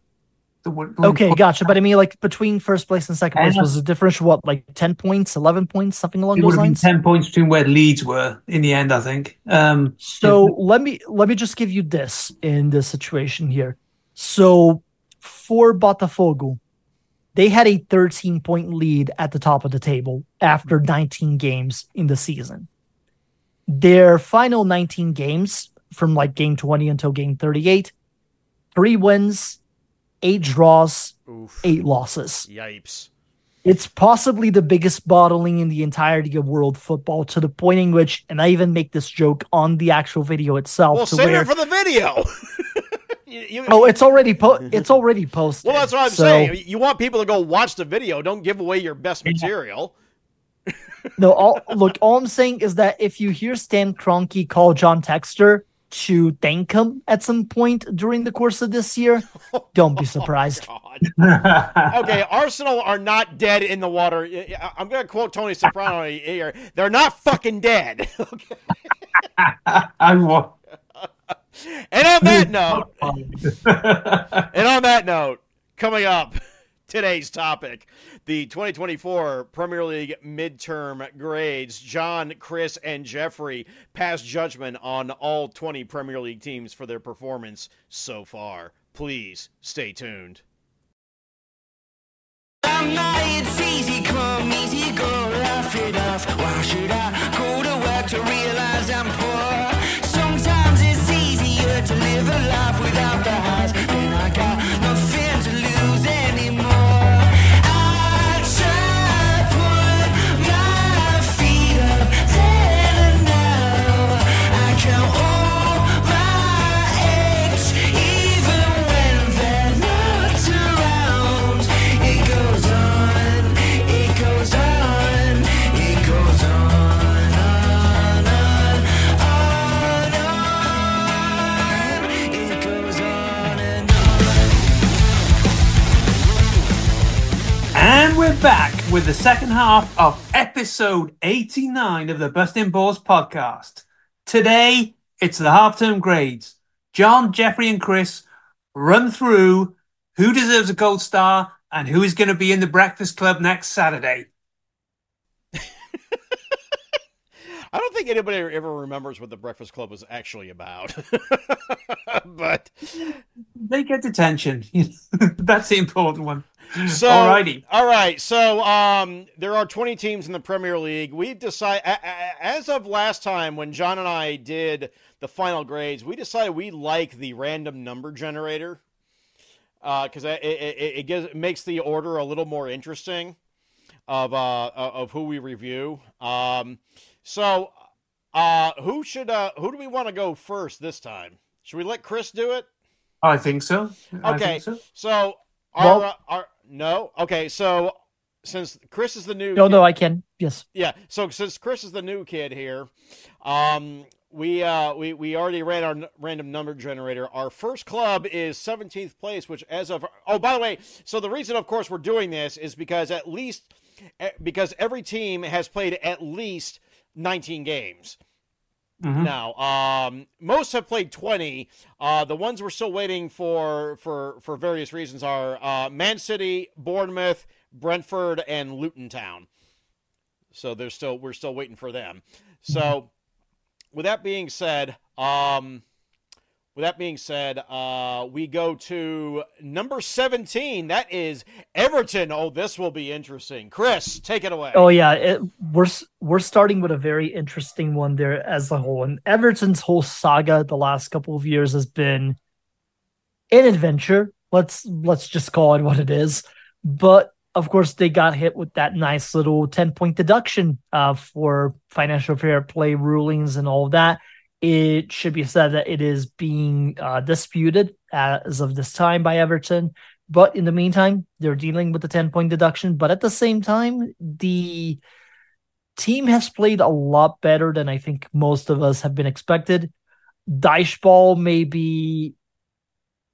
The win- Okay, gotcha. But I mean, like between first place and second place Yeah. was the differential what, like ten points, eleven points, something along It would those have been lines. 10 points between where Leeds were in the end, I think. Um, So let me let me just give you this in this situation here. So for Botafogo, they had a 13 point lead at the top of the table after 19 games in the season. Their final 19 games from like game 20 until game 38, three wins, eight draws, Oof. eight losses. Yipes. It's possibly the biggest bottling in the entirety of world football to the point in which, and I even make this joke on the actual video itself. Well, save where, it for the video. You- you- oh, it's already po- it's already posted. well, that's what I'm So, saying. You want people to go watch the video. Don't give away your best material. No, all, look, all I'm saying is that if you hear Stan Kroenke call John Textor to thank him at some point during the course of this year, don't be surprised. Oh, God. Okay, Arsenal are not dead in the water. I- I'm going to quote Tony Soprano here. They're not fucking dead. Okay. I wa- And on that note, and on that note, coming up, today's topic the 2024 Premier League midterm grades. Jon, Chris, and Geoffrey pass judgment on all 20 Premier League teams for their performance so far. Please stay tuned. Sometimes it's easier to live a life without the back with the second half of episode 89 of the Busting Balls podcast. Today, it's the half-term grades. Jon, Geoffrey, and Chris run through who deserves a gold star and who is going to be in the Breakfast Club next Saturday. I don't think anybody ever remembers what the Breakfast Club was actually about. but They get detention. That's the important one. So Alrighty. all right. So um, there are 20 teams in the Premier League. We've decided, as of last time when Jon and I did the final grades, we decided we like the random number generator because it, it, it, gives it makes the order a little more interesting of uh of who we review. Um, so uh, who should uh who do we want to go first this time? Should we let Chris do it? I think so. I Okay. think so. So our Well- uh, our no okay so since Chris is the new No, kid- no, I can. Yes. yeah so since Chris is the new kid here, um we uh we we already ran our n- random number generator. Our first club is 17th place, which as of oh by the way, so the reason of course we're doing this is because at least eh, because every team has played at least 19 games. Mhm. Now, um, most have played 20. Uh, the ones we're still waiting for for for various reasons are uh, Man City, Bournemouth, Brentford, and Luton Town. So there's still we're still waiting for them. So, with that being said, um, with that being said, uh, we go to number 17. That is Everton. Oh, this will be interesting. Chris, take it away. Oh yeah, it, we're we're starting with a very interesting one there as a whole. And Everton's whole saga the last couple of years has been an adventure. Let's let's just call it what it is. But of course, they got hit with that nice little ten point deduction uh, for financial fair play rulings and all of that. It should be said that it is being uh, disputed as of this time by Everton. But in the meantime, they're dealing with the 10 point deduction. But at the same time, the team has played a lot better than I think most of us have been expected. Deichball may be,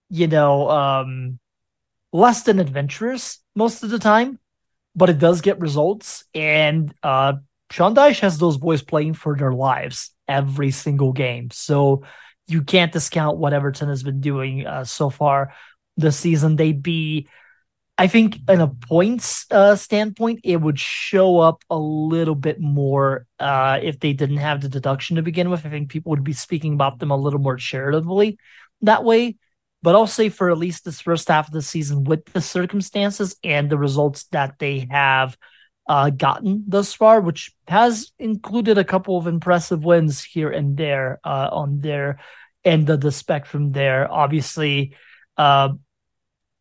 you know, um, less than adventurous most of the time, but it does get results. And uh, Sean Dyche has those boys playing for their lives every single game. So you can't discount what Everton has been doing uh, so far this season. They'd be, I think, in a points uh, standpoint, it would show up a little bit more uh, if they didn't have the deduction to begin with. I think people would be speaking about them a little more charitably that way. But I'll say for at least this first half of the season, with the circumstances and the results that they have uh, gotten thus far, which has included a couple of impressive wins here and there uh, on their end of the spectrum. There, obviously, uh,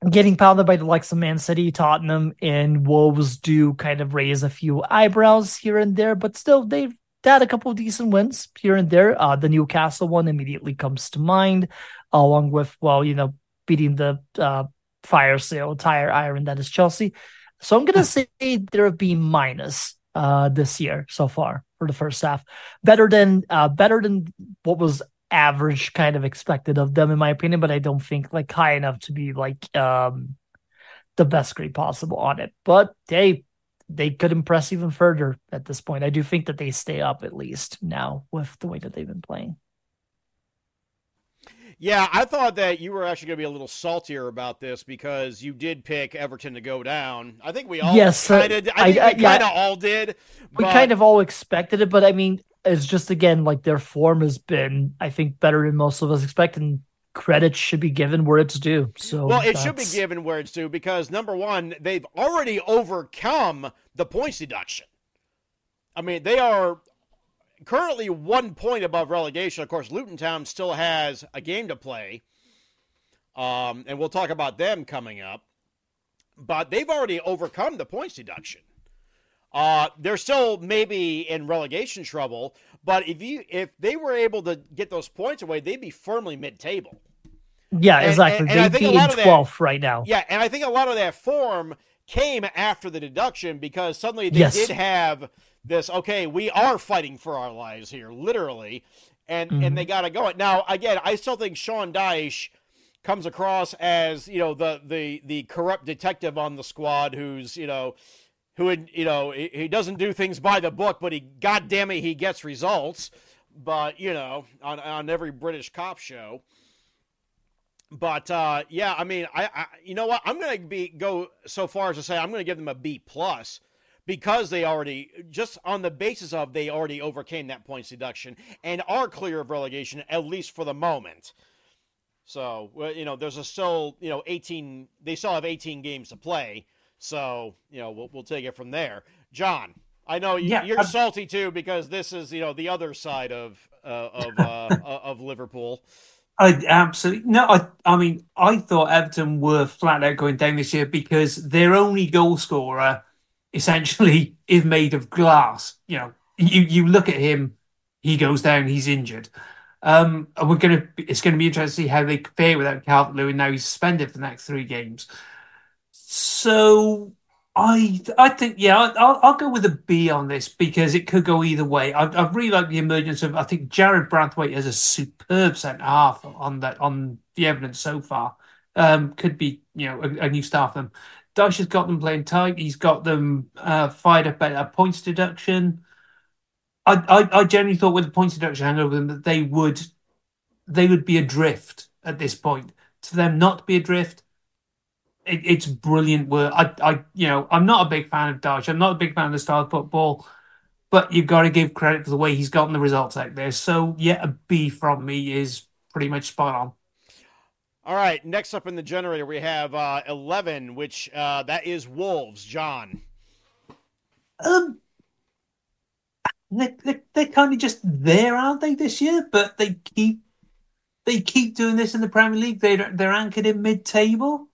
getting pounded by the likes of Man City, Tottenham, and Wolves do kind of raise a few eyebrows here and there, but still they've had a couple of decent wins here and there. Uh, the Newcastle one immediately comes to mind, along with well, you know, beating the uh, fire sale tire iron that is Chelsea. So I'm gonna say they're a B minus uh, this year so far for the first half. Better than uh, better than what was average kind of expected of them in my opinion, but I don't think like high enough to be like um the best grade possible on it. But they they could impress even further at this point. I do think that they stay up at least now with the way that they've been playing. Yeah, I thought that you were actually going to be a little saltier about this because you did pick Everton to go down. I think we all Yes, uh, kind of. I I- think I- we yeah. kind of all did. We but- kind of all expected it, but I mean, it's just again like their form has been, I think, better than most of us expect, and credit should be given where it's due. So Well, it should be given where it's due because number one, they've already overcome the points deduction. I mean, they are currently one point above relegation. Of course, Luton Town still has a game to play, um, and we'll talk about them coming up. But they've already overcome the points deduction. Uh, they're still maybe in relegation trouble, but if you if they were able to get those points away, they'd be firmly mid-table. Yeah, And- exactly. and- and I They'd be in lot of that- 12th right now. Yeah, and I think a lot of that form came after the deduction because suddenly they Yes. did have this. Okay, we are fighting for our lives here, literally, and Mhm. and they got to go. It now again. I still think Sean Dyche comes across as you know the the the corrupt detective on the squad who's you know who you know he, he doesn't do things by the book, but he goddamn it he gets results. But you know on on every British cop show. But uh, yeah, I mean, I, I you know what I'm gonna be go so far as to say I'm gonna give them a B plus because they already just on the basis of they already overcame that points deduction and are clear of relegation at least for the moment. So you know, there's a still you know 18. They still have 18 games to play. So you know, we'll we'll take it from there. Jon, I know Yeah, you're I'm- salty too because this is you know the other side of uh, of uh, of Liverpool. I absolutely no. I I mean, I thought Everton were flat out going down this year because their only goal scorer essentially is made of glass. You know, you you look at him, he goes down, he's injured. Um, and we're gonna. It's gonna be interesting to see how they fare without Calvert Lewin. Now he's suspended for the next three games. So I I think yeah I'll I'll go with a B on this because it could go either way. I I really like the emergence of I think Jarrad Branthwaite as a superb centre half on that on the evidence so far. Um, could be you know a, a new star for them. Dyche has got them playing tight. He's got them uh, fired up a points deduction. I, I I generally thought with the points deduction hanging over them that they would they would be adrift at this point. To them not to be adrift, it, it's brilliant work. I, I, you know, I'm not a big fan of Dyche. I'm not a big fan of the style of football, but you've got to give credit for the way he's gotten the results out there. So yeah, a B from me is pretty much spot on. All right, next up in the generator we have uh, 11, which uh, that is Wolves. Jon. Um, they, they, they're kind of just there, aren't they, this year? But they keep they keep doing this in the Premier League. They they're anchored in mid-table.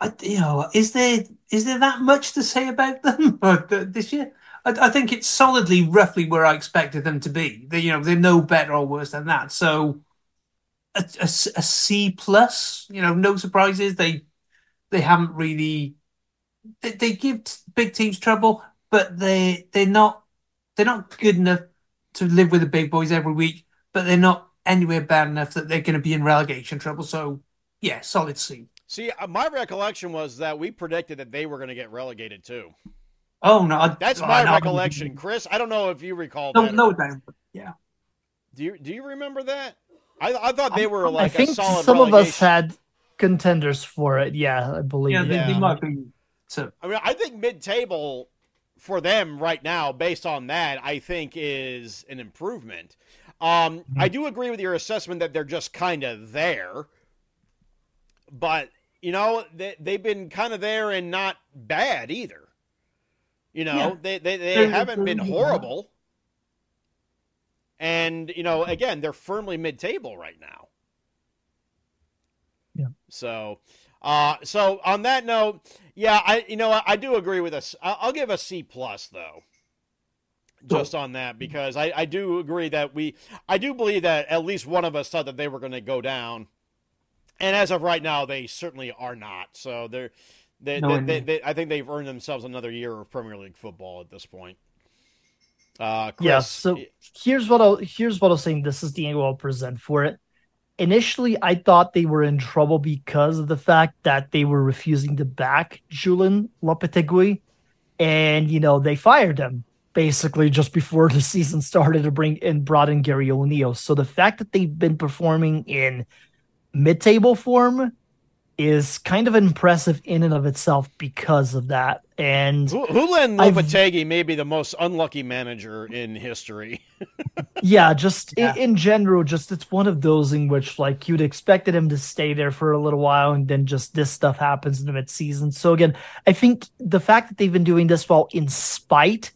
I, you know, is there is there that much to say about them this year? I, I think it's solidly, roughly where I expected them to be. They, you know, they're no better or worse than that. So, a, a a C plus. You know, no surprises. They they haven't really they, they give big teams trouble, but they they're not they're not good enough to live with the big boys every week. But they're not anywhere bad enough that they're going to be in relegation trouble. So, yeah, solid C. See, uh, my recollection was that we predicted that they were going to get relegated too. Oh no, I, That's I- my I- recollection, Chris. I don't know if you recall No, that. no. Yeah. Do you do you remember that? I, I thought they were I like a think solid some of us had contenders for it. Yeah, I believe. Yeah, they, Yeah. they might be. So I mean, I think mid-table for them right now, based on that, I think is an improvement. Um, I do agree with your assessment that they're just kind of there, but you know they they've been kind of there and not bad either. You know, Yeah. they they, they They're- haven't been they're- horrible, and you know, again, they're firmly mid-table right now. Yeah. So, uh, so on that note, yeah, I you know what, I do agree with us. I'll I'll give a C plus though, just on that because I I do agree that we I do believe that at least one of us thought that they were going to go down, and as of right now, they certainly are not. So they're they, No, they, they, they I think they've earned themselves another year of Premier League football at this point. Uh, Chris, Yeah, so here's what I'll here's what I was saying. This is the angle I'll present for it. Initially, I thought they were in trouble because of the fact that they were refusing to back Julen Lopetegui, and you know they fired him basically just before the season started to bring and brought in Gary O'Neill. So the fact that they've been performing in mid-table form is kind of impressive in and of itself because of that. And Hu- Julen I've- Lopetegui may be the most unlucky manager in history. yeah, just Yeah. In, in general, just it's one of those in which like you'd expected him to stay there for a little while, and then just this stuff happens in the mid-season. So again, I think the fact that they've been doing this well in spite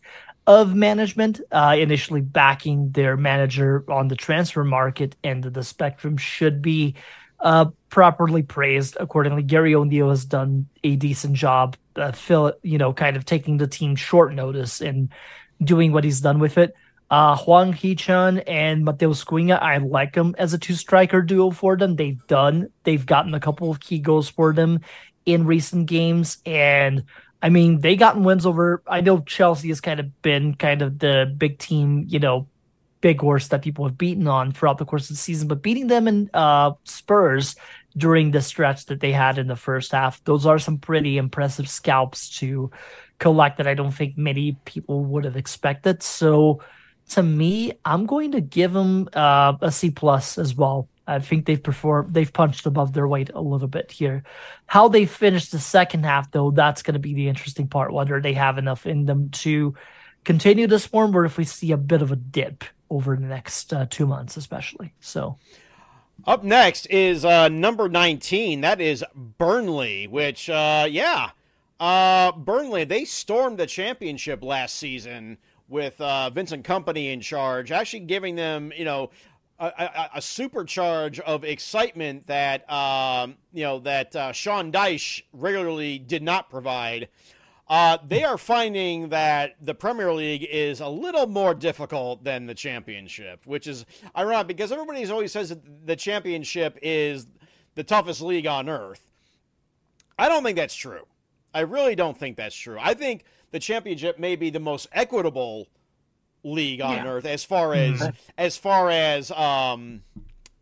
of management, uh, initially backing their manager on the transfer market end of the spectrum should be uh, properly praised accordingly. Gary O'Neill has done a decent job, uh, fill, you know, kind of taking the team short notice and doing what he's done with it. Uh, Hwang Hee-chan and Matheus Cunha, I like them as a two-striker duo for them. They've done, they've gotten a couple of key goals for them in recent games, and I mean, they gotten wins over. I know Chelsea has kind of been kind of the big team, you know, big horse that people have beaten on throughout the course of the season, but beating them in uh, Spurs during the stretch that they had in the first half, those are some pretty impressive scalps to collect that I don't think many people would have expected. So to me, I'm going to give them uh, a C plus as well. I think they've performed, they've punched above their weight a little bit here. How they finish the second half, though, that's going to be the interesting part. Whether they have enough in them to continue this form, or if we see a bit of a dip over the next uh, two months, especially. So, Up next is uh, number 19. That is Burnley, which, uh, yeah, uh, Burnley, they stormed the championship last season with uh, Vincent Kompany in charge, actually giving them, you know, a, a, a supercharge of excitement that, um, you know, that uh, Sean Dyche regularly did not provide. Uh, they are finding that the Premier League is a little more difficult than the Championship, which is ironic because everybody always says that the Championship is the toughest league on earth. I don't think that's true. I really don't think that's true. I think the Championship may be the most equitable league on Yeah. earth as far as as far as um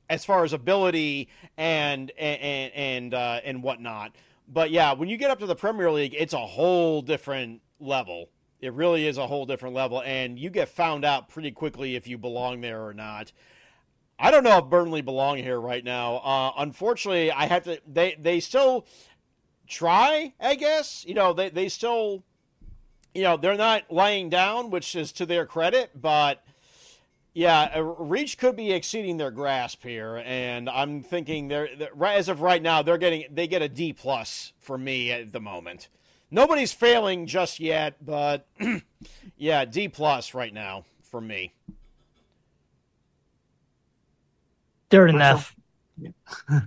as far as ability and and and uh, and whatnot. But yeah, when you get up to the Premier League, it's a whole different level. It really is a whole different level, and you get found out pretty quickly if you belong there or not. I don't know if Burnley belong here right now. Uh, unfortunately, I have to. They they still try, I guess. You know, they they still, you know, they're not laying down, which is to their credit, but. Yeah, uh, Reach could be exceeding their grasp here, and I'm thinking they're, they're right as of right now they're getting they get a D plus for me at the moment. Nobody's failing just yet, but yeah, D plus right now for me. they're an F.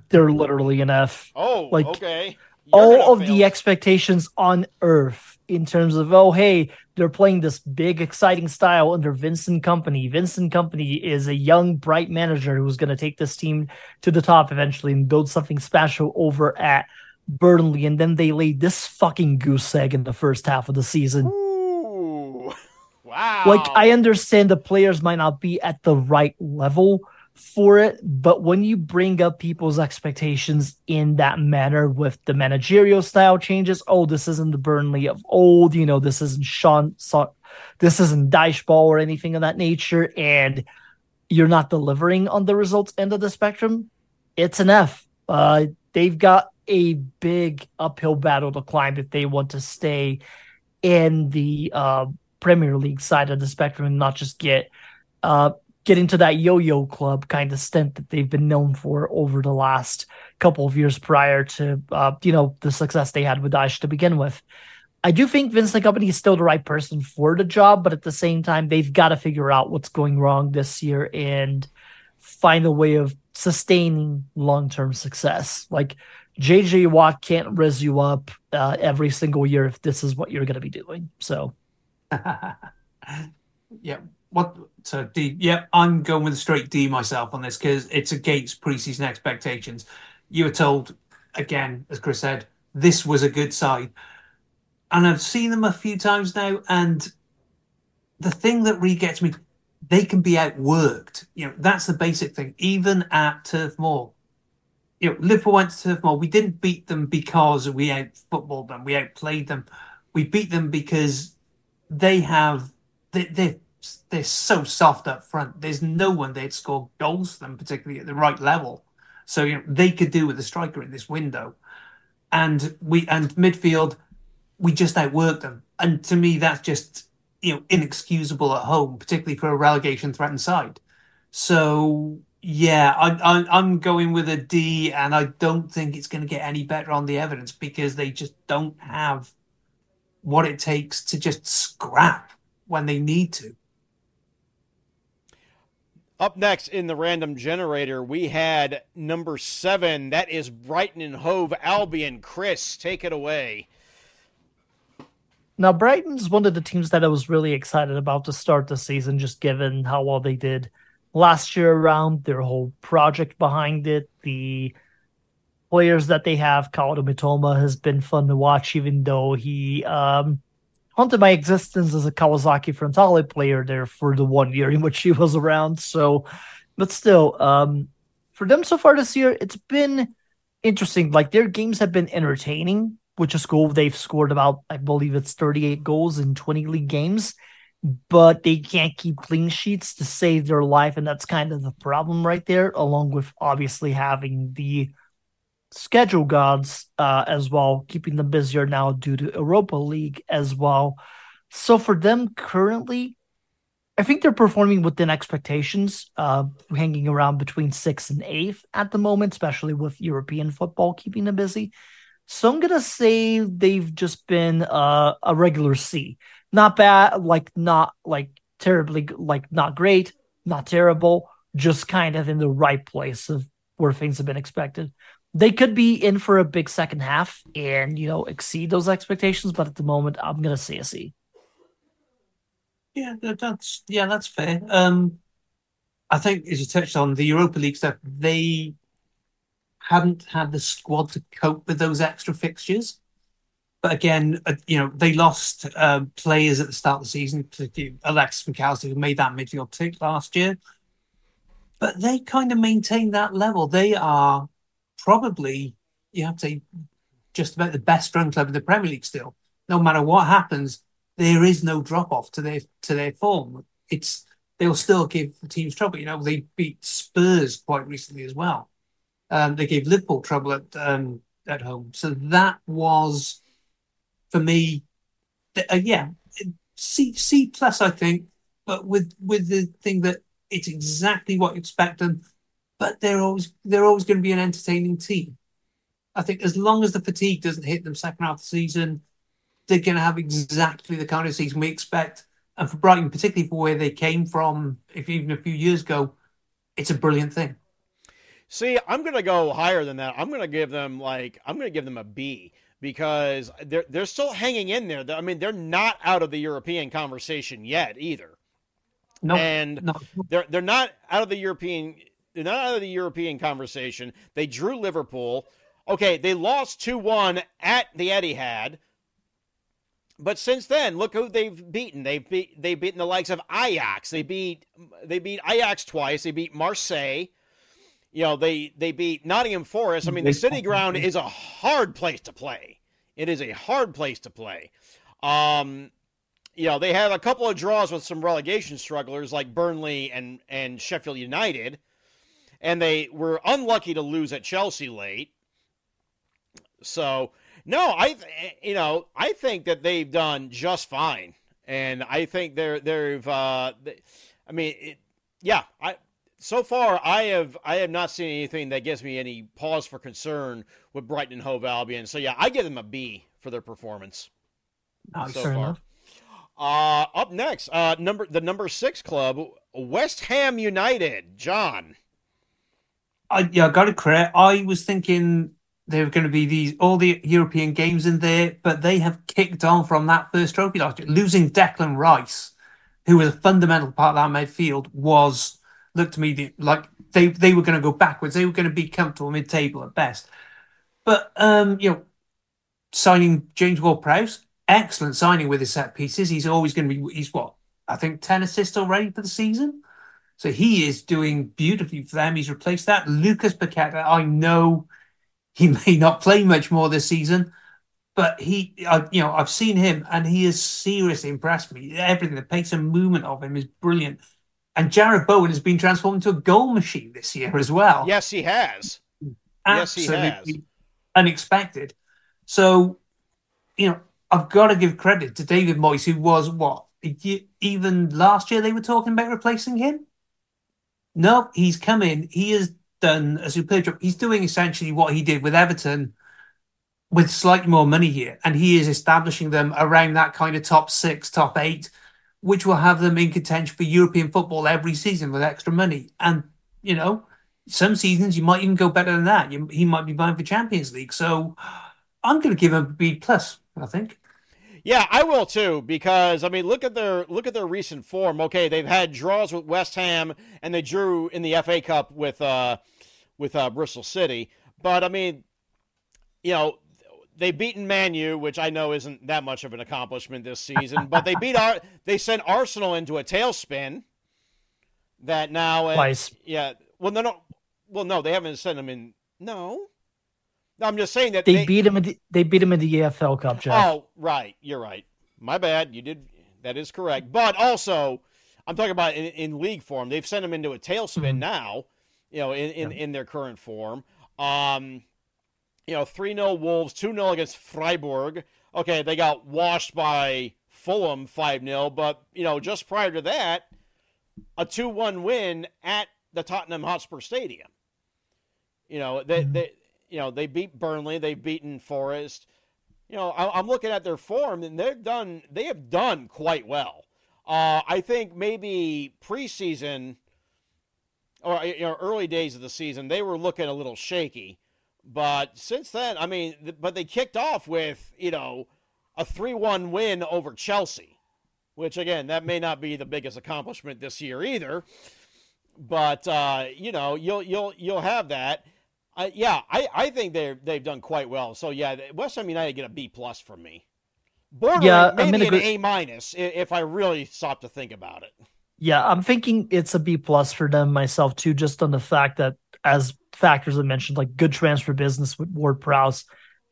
they're literally an F. Oh, Like, okay. All of fail. the expectations on earth in terms of oh hey they're playing this big exciting style under Vincent Kompany. Vincent Kompany is a young bright manager who's going to take this team to the top eventually and build something special over at Burnley and then they laid this fucking goose egg in the first half of the season. Ooh. Wow. Like I understand the players might not be at the right level for it, but when you bring up people's expectations in that manner with the managerial style changes, oh, this isn't the Burnley of old, you know, this isn't Sean, this isn't Dyche ball or anything of that nature, and you're not delivering on the results end of the spectrum, it's an F. Uh, they've got a big uphill battle to climb if they want to stay in the uh, Premier League side of the spectrum and not just get uh, get into that yo-yo club kind of stint that they've been known for over the last couple of years prior to uh, you know the success they had with Dyche to begin with. I do think Vincent Kompany is still the right person for the job, but at the same time, they've got to figure out what's going wrong this year and find a way of sustaining long-term success. Like JJ Watt can't res you up uh, every single year if this is what you're going to be doing. So yeah. What? So D. Yeah, I'm going with a straight D myself on this because it's against preseason expectations. You were told again, as Chris said, this was a good side, and I've seen them a few times now. And the thing that really gets me, they can be outworked. You know, that's the basic thing. Even at Turf Moor, you know, Liverpool went to Turf Moor. We didn't beat them because we out footballed them. We outplayed them. We beat them because they have they they they're so soft up front. There's no one they'd score goals for them, particularly at the right level. So you know they could do with a striker in this window, and we and midfield, we just outworked them. And to me, that's just you know inexcusable at home, particularly for a relegation threatened side. So yeah, I, I'm going with a D, and I don't think it's going to get any better on the evidence because they just don't have what it takes to just scrap when they need to. Up next in the random generator, we had number seven. That is Brighton and Hove Albion. Chris, take it away. Now, Brighton's one of the teams that I was really excited about to start the season, just given how well they did last year around, their whole project behind it, the players that they have. Kaoto Mitoma has been fun to watch, even though he um, haunted my existence as a Kawasaki Frontale player there for the one year in which he was around. So, but still, um, for them so far this year, it's been interesting. Like their games have been entertaining which is cool. They've scored about, I believe it's 38 goals in 20 league games, but they can't keep clean sheets to save their life. And that's kind of the problem right there, along with obviously having the schedule gods uh, as well, keeping them busier now due to Europa League as well. So for them currently, I think they're performing within expectations, uh, hanging around between sixth and eighth at the moment, especially with European football keeping them busy. So I'm gonna say they've just been uh, a regular C, not bad, like not like terribly, like not great, not terrible, just kind of in the right place of where things have been expected. They could be in for a big second half and you know exceed those expectations, but at the moment, I'm gonna say a C. Yeah, that's yeah, that's fair. Um, I think as you touched on the Europa League stuff, they hadn't had the squad to cope with those extra fixtures. But again, uh, you know, they lost um, players at the start of the season, particularly Alexis McAllister, who made that midfield tick last year. But they kind of maintained that level. They are probably, you have to say, just about the best run club in the Premier League still. No matter what happens, there is no drop off to their to their form. It's they'll still give the teams trouble. You know, they beat Spurs quite recently as well. Um, they gave Liverpool trouble at um, at home. So that was for me, uh, yeah, C C plus I think, but with with the thing that it's exactly what you expect them, but they're always they're always going to be an entertaining team. I think as long as the fatigue doesn't hit them second half of the season, they're going to have exactly the kind of season we expect. And for Brighton, particularly for where they came from, if even a few years ago, it's a brilliant thing. See, I'm going to go higher than that. I'm going to give them like I'm going to give them a B because they're they're still hanging in there. I mean, they're not out of the European conversation yet either. No, and no, they're they're not out of the European they're not out of the European conversation. They drew Liverpool. Okay, they lost 2-1 at the Etihad. But since then, look who they've beaten. They've beat they've beaten the likes of Ajax. They beat they beat Ajax twice. They beat Marseille. You know, they they beat Nottingham Forest. I mean, the City Ground is a hard place to play. It is a hard place to play. Um, you know, they have a couple of draws with some relegation strugglers like Burnley and and Sheffield United, and they were unlucky to lose at Chelsea late. So no, I you know I think that they've done just fine, and I think they're they've uh, they, I mean it, yeah I so far I have I have not seen anything that gives me any pause for concern with Brighton and Hove Albion. So yeah, I give them a B for their performance so far. enough. Uh, up next, uh, number the number six club, West Ham United. Jon. I, yeah, I got it correct. I was thinking there were going to be these all the European games in there, but they have kicked on from that first trophy last year. Losing Declan Rice, who was a fundamental part of that midfield, was looked to me like they they were going to go backwards. They were going to be comfortable mid table at best. But um, you know, signing James Ward-Prowse, excellent signing with his set pieces. He's always going to be. He's what I think ten assists already for the season. So he is doing beautifully for them. He's replaced that. Lucas Paqueta, I know he may not play much more this season, but he, I, you know, I've seen him and he has seriously impressed me. Everything, the pace and movement of him is brilliant. And Jarrod Bowen has been transformed into a goal machine this year as well. Yes, he has. Yes, he Absolutely unexpected. So, you know, I've got to give credit to David Moyes, who was what even last year they were talking about replacing him. No, he's come in. He has done a superb job. He's doing essentially what he did with Everton with slightly more money here. And he is establishing them around that kind of top six, top eight, which will have them in contention for European football every season with extra money. And, you know, some seasons you might even go better than that. You, he might be vying for Champions League. So I'm going to give him a B plus, I think. Yeah, I will too because I mean, look at their look at their recent form. Okay, they've had draws with West Ham and they drew in the FA Cup with uh with uh, Bristol City, but I mean, you know, they've beaten Manu, which I know isn't that much of an accomplishment this season, but they beat our they sent Arsenal into a tailspin. That now, Twice. yeah. Well, no, no. Well, no, they haven't sent them in. No, I'm just saying that They, beat him. In the, they beat him in the EFL Cup, Jeff. Oh, right. You're right. My bad. You did. That is correct. But also, I'm talking about in, in league form. They've sent him into a tailspin Mhm. now. You know, in, in, in their current form. Um, you know, three 0 Wolves, two 0 against Freiburg. Okay, they got washed by Fulham five 0 but you know, just prior to that, a two one win at the Tottenham Hotspur Stadium. You know, they Mhm. they you know they beat Burnley, they've beaten Forest. You know, I, I'm looking at their form, and they've done they have done quite well. Uh, I think maybe preseason or you know, early days of the season, they were looking a little shaky. But since then, I mean, th- but they kicked off with you know a three-one win over Chelsea, which again, that may not be the biggest accomplishment this year either. But uh, you know, you'll you'll you'll have that. Uh, yeah, I, I think they they've done quite well. So yeah, West Ham United get a B plus from me. Bordering Yeah, maybe an A minus if I really stop to think about it. Yeah, I'm thinking it's a B plus for them myself too, just on the fact that as factors I mentioned, like good transfer business with Ward Prowse,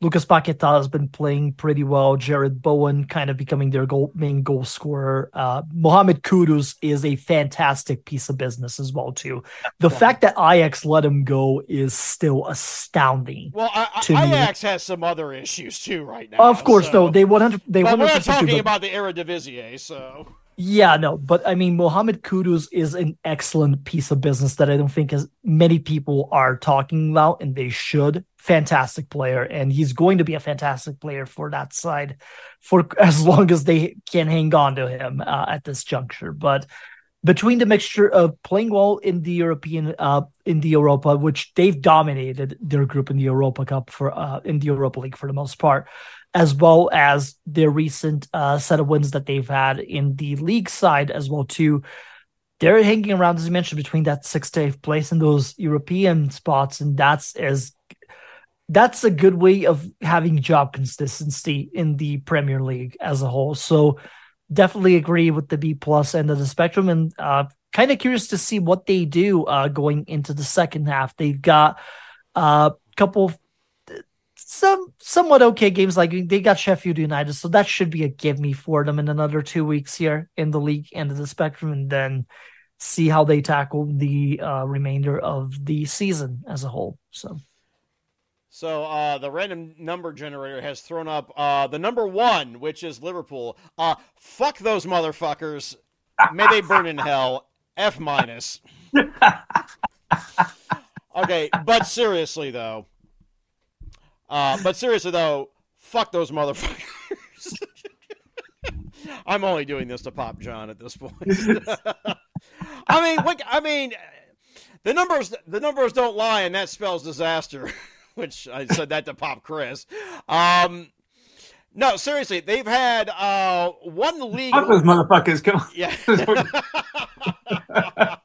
Lucas Paqueta has been playing pretty well. Jarrod Bowen kind of becoming their goal main goal scorer. Uh, Mohamed Kudus is a fantastic piece of business as well too. The Yeah. fact that Ajax let him go is still astounding. Well, I, I, Ajax has some other issues too right now. of course, so- though they 100 they But we're not talking about the Eredivisie, so Yeah, no, but I mean, Mohamed Kudus is an excellent piece of business that I don't think as many people are talking about, and they should. Fantastic player, and he's going to be a fantastic player for that side for as long as they can hang on to him uh, at this juncture. But between the mixture of playing well in the European, uh, in the Europa, which they've dominated their group in the Europa Cup for, uh, in the Europa League for the most part, as well as their recent uh, set of wins that they've had in the league side as well too. They're hanging around, as you mentioned, between that sixth to eighth place in those European spots, and that's as that's a good way of having job consistency in the Premier League as a whole. So definitely agree with the B plus end of the spectrum, and uh, kind of curious to see what they do uh, going into the second half. They've got a couple of some somewhat okay games like they got Sheffield United, so that should be a give me for them in another two weeks here in the league end of the spectrum, and then see how they tackle the uh, remainder of the season as a whole. So so uh, the random number generator has thrown up uh, the number one, which is Liverpool. Uh, fuck those motherfuckers. May they burn in hell. F minus. Okay, but seriously though, uh, but seriously though, fuck those motherfuckers. I'm only doing this to pop Jon at this point. I mean, look, I mean, the numbers the numbers don't lie, and that spells disaster. Which I said that to pop Chris. Um, no, seriously, they've had uh, one league. Fuck those motherfuckers. Come on. Yeah.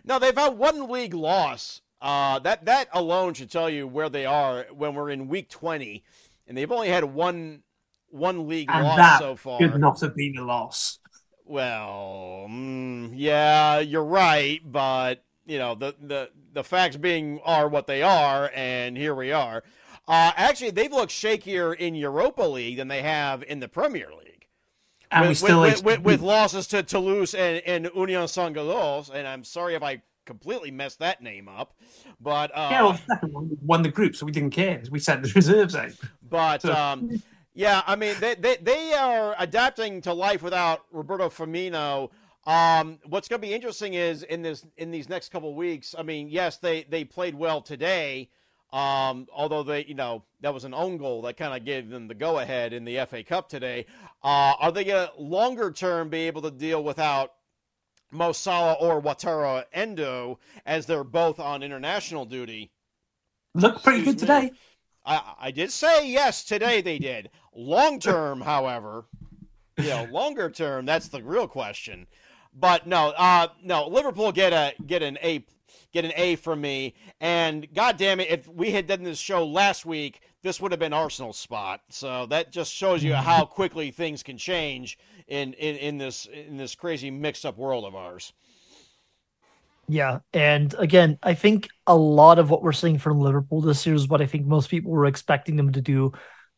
no, they've had one league loss. Uh, that that alone should tell you where they are when we're in week twenty, and they've only had one one league And loss so far. Could not have been a loss. Well, mm, yeah, you're right, but you know the the the facts being are what they are, and here we are. Uh, actually, they've looked shakier in Europa League than they have in the Premier League And we with, still with, with, with losses to Toulouse and, and Union Saint Gilloise, and I'm sorry if I completely messed that name up, but uh, yeah, well, the we won the group, so we didn't care. We sent the reserves out. but So- um, yeah, I mean they, they they are adapting to life without Roberto Firmino. Um, what's going to be interesting is in this in these next couple weeks. I mean, yes, they they played well today. Um, although they, you know, that was an own goal that kind of gave them the go ahead in the FA Cup today. Uh, are they going to longer term be able to deal without Mo Salah or Wataru Endo as they're both on international duty? Looked pretty good me. today. I, I did say yes today they did. Long term, however, you know, longer term, that's the real question. But no, uh, no, Liverpool get a get an A get an A from me. And god damn it, if we had done this show last week, this would have been Arsenal's spot. So that just shows you how quickly things can change in, in, in this in this crazy mixed up world of ours. Yeah, and again, I think a lot of what we're seeing from Liverpool this year is what I think most people were expecting them to do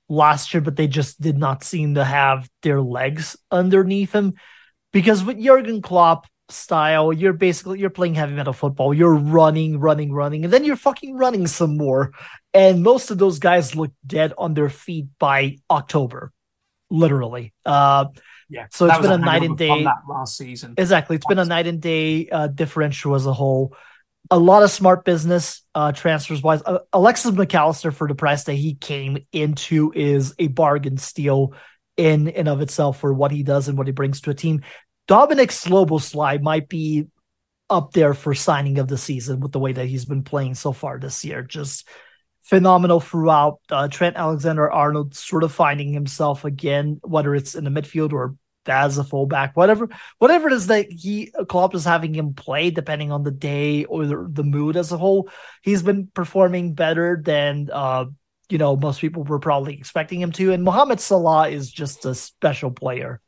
last year, but they just did not seem to have their legs underneath them. Because with Jurgen Klopp style, you're basically you're playing heavy metal football. You're running, running, running, and then you're fucking running some more. And most of those guys look dead on their feet by October, literally. Uh, Yeah. So it's been a night and day- last season. Exactly. It's been a night and day uh, differential as a whole. A lot of smart business uh, transfers wise. Uh, Alexis McAllister, for the price that he came into, is a bargain steal in and of itself for what he does and what he brings to a team. Dominik Szoboszlai might be up there for signing of the season with the way that he's been playing so far this year. Just phenomenal throughout. Uh, Trent Alexander Arnold sort of finding himself again, whether it's in the midfield or as a fullback, whatever, whatever it is that he Klopp is having him play, depending on the day or the, the mood as a whole. He's been performing better than uh, you know most people were probably expecting him to. And Mohamed Salah is just a special player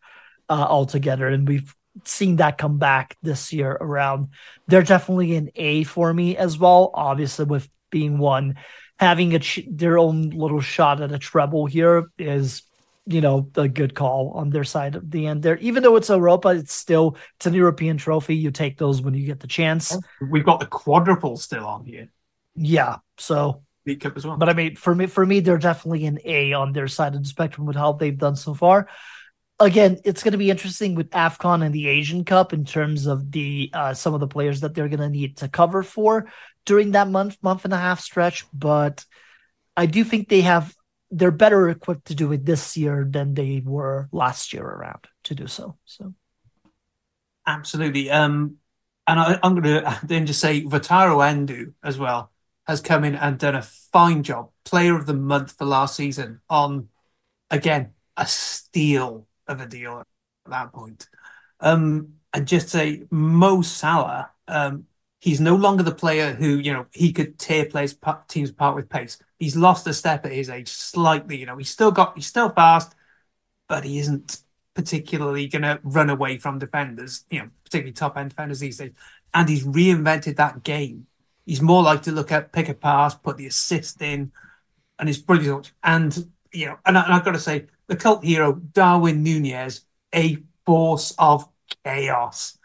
uh, altogether, and we've seen that come back this year around. They're definitely an A for me as well. Obviously, with being one, having a ch- their own little shot at a treble here is you know a good call on their side of the end there. Even though it's Europa, it's still it's an European trophy. You take those when you get the chance. We've got the quadruple still on here. Yeah. So League Cup as well. but I mean, for me, for me, they're definitely an A on their side of the spectrum with how they've done so far. Again, it's going to be interesting with Afcon and the Asian Cup in terms of the uh, some of the players that they're going to need to cover for during that month, month and a half stretch. But I do think they have they're better equipped to do it this year than they were last year around to do so. So Absolutely. Um, and I, I'm going to then just say Wataru Endo as well has come in and done a fine job. Player of the month for last season on, again, a steal of a deal at that point. Um, and just say Mo Salah, um, he's no longer the player who, you know, he could tear players teams apart with pace. He's lost a step at his age slightly. You know, he's still got, he's still fast, but he isn't particularly going to run away from defenders, you know, particularly top end defenders these days. And he's reinvented that game. He's more like to look at pick a pass, put the assist in, and it's brilliant. And you know, and, I, and I've got to say, the cult hero Darwin Nunez, a force of chaos.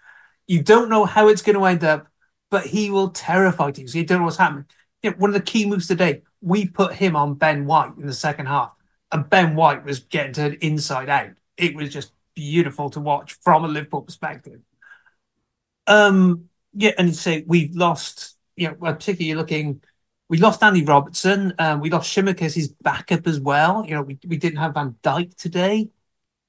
You don't know how it's going to end up, but he will terrify teams. You don't know what's happening. You know, one of the key moves today, we put him on Ben White in the second half, and Ben White was getting turned inside out. It was just beautiful to watch from a Liverpool perspective. Um, yeah, and say we've lost, you know, particularly looking, we lost Andy Robertson, um, we lost Shimmick his backup as well. You know, we, we didn't have Van Dijk today.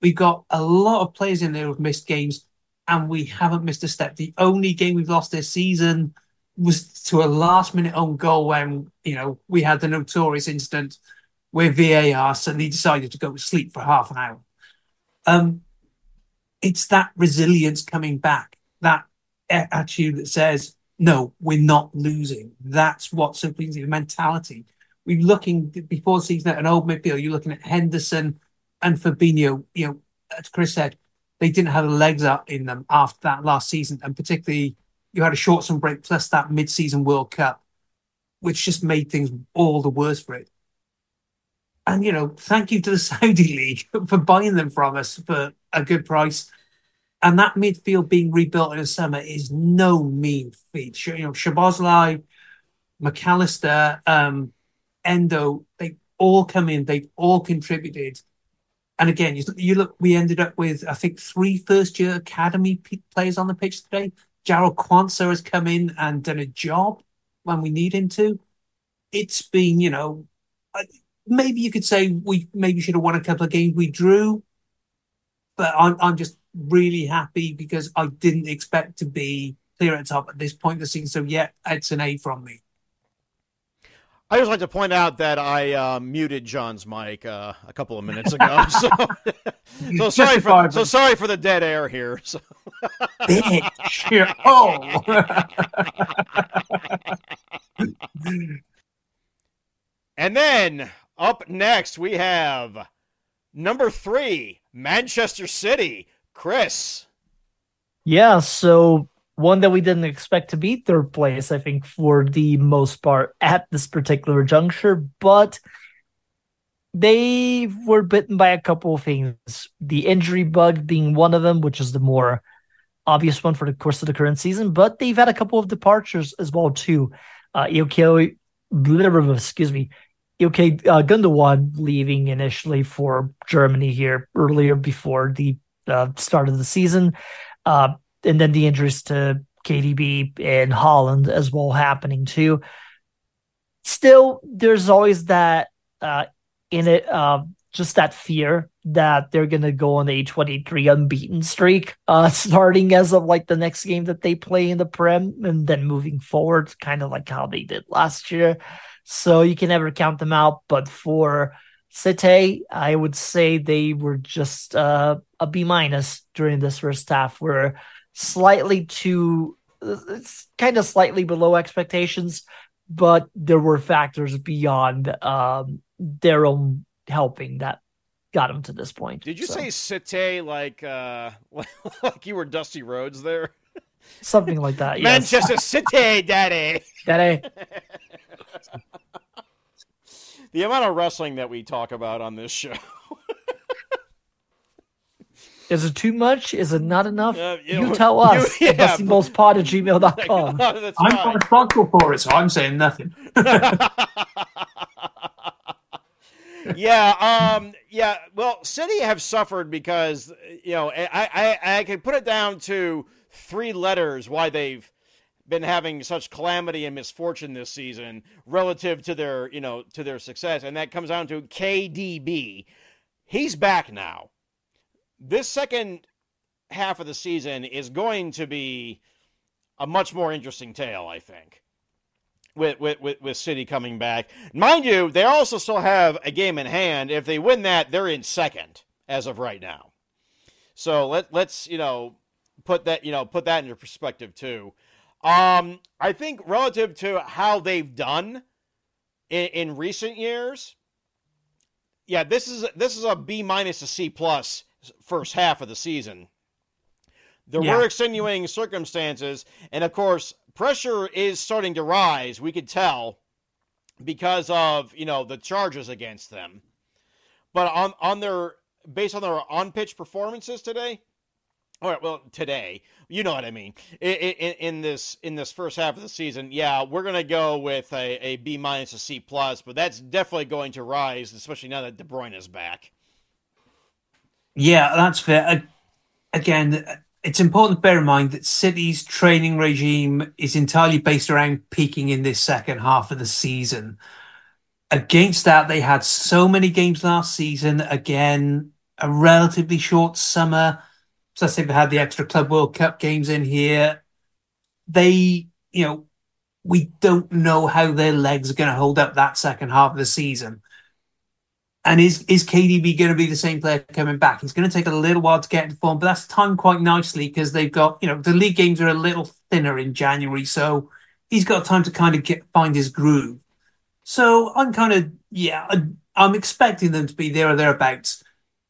We've got a lot of players in there who've missed games, and we haven't missed a step. The only game we've lost this season was to a last minute own goal when, you know, we had the notorious incident where VAR suddenly decided to go to sleep for half an hour. Um, it's that resilience coming back, that attitude that says, no, we're not losing. That's what pleasing the mentality. We're looking before the season at an old midfield, you're looking at Henderson and Fabinho, you know, as Chris said, they didn't have the legs up in them after that last season. And particularly you had a short summer break plus that mid season World Cup, which just made things all the worse for it. And you know, thank you to the Saudi League for buying them from us for a good price. And that midfield being rebuilt in the summer is no mean feat. You know, Szoboszlai, McAllister, um, Endo, they all come in, they've all contributed. And again, you, you look, we ended up with, I think, three first year academy p- players on the pitch today. Jarell Quansah has come in and done a job when we need him to. It's been, you know, maybe you could say we maybe should have won a couple of games we drew, but I'm I'm just really happy because I didn't expect to be clear at the top at this point of the season. So yeah, it's an A from me. I just like to point out that I uh, muted Jon's mic uh, a couple of minutes ago. So, so sorry for Justified, so sorry for the dead air here. So. Bitch. Oh. And then up next we have number three, Manchester City. Chris. Yeah, so one that we didn't expect to be third place, I think, for the most part at this particular juncture, but they were bitten by a couple of things. The injury bug being one of them, which is the more obvious one for the course of the current season, but they've had a couple of departures as well too. Uh, Ilkay, excuse me, Ilkay uh, leaving initially for Germany here earlier before the uh, start of the season, uh, and then the injuries to KDB and Haaland as well happening too. Still, there's always that uh, in it, uh, just that fear that they're going to go on a 23 unbeaten streak, uh, starting as of like the next game that they play in the Prem and then moving forward, kind of like how they did last year. So you can never count them out. But for Cite, I would say they were just uh, a B minus during this first half. We're slightly too, it's kind of slightly below expectations, but there were factors beyond um, their own helping that got him to this point. Did you So, say City like uh like you were Dusty Rhodes there? something like that? Yes. Manchester City, daddy. Daddy. The amount of wrestling that we talk about on this show. Is it too much? Is it not enough? Uh, you, know, tell us. you- at yeah, bustingballspod at gmail.com. That's I'm fine. not responsible for it, so I'm saying nothing. yeah, um, yeah. Well, City have suffered because you know I, I I can put it down to three letters why they've been having such calamity and misfortune this season relative to their you know to their success, and that comes down to KDB. He's back now. This second half of the season is going to be a much more interesting tale, I think with, with, with, with City coming back. Mind you, they also still have a game in hand. If they win that, they're in second as of right now. So let let's you know put that you know put that into perspective too. Um, I think relative to how they've done in, in recent years, yeah, this is this is a B minus a C plus first half of the season. There Yeah. were extenuating circumstances, and of course, pressure is starting to rise. We could tell because of you know the charges against them, but on on their based on their on pitch performances today. All right, well, today, you know what I mean. In, in, in this in this first half of the season, yeah, we're gonna go with a, a B minus, a C plus, but that's definitely going to rise, especially now that De Bruyne is back. Yeah, that's fair. Again, it's important to bear in mind that City's training regime is entirely based around peaking in this second half of the season. Against that, they had so many games last season. Again, a relatively short summer. Plus, they've had the extra Club World Cup games in here. They, you know, we don't know how their legs are going to hold up that second half of the season. And is is KDB going to be the same player coming back? It's going to take a little while to get into form, but that's timed quite nicely because they've got you know the league games are a little thinner in January, so he's got time to kind of get find his groove. So I'm kind of yeah, I, I'm expecting them to be there or thereabouts,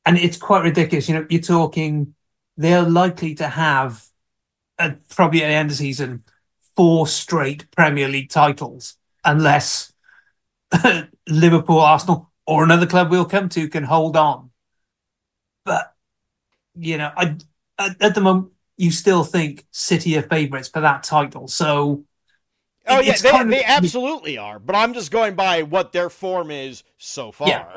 and it's quite ridiculous. You know, you're talking they're likely to have probably at the end of the season four straight Premier League titles, unless Liverpool, Arsenal, or another club we'll come to can hold on. But you know, I at, at the moment you still think City are favourites for that title. So Oh yeah, they, of- they absolutely are. But I'm just going by what their form is so far. Yeah.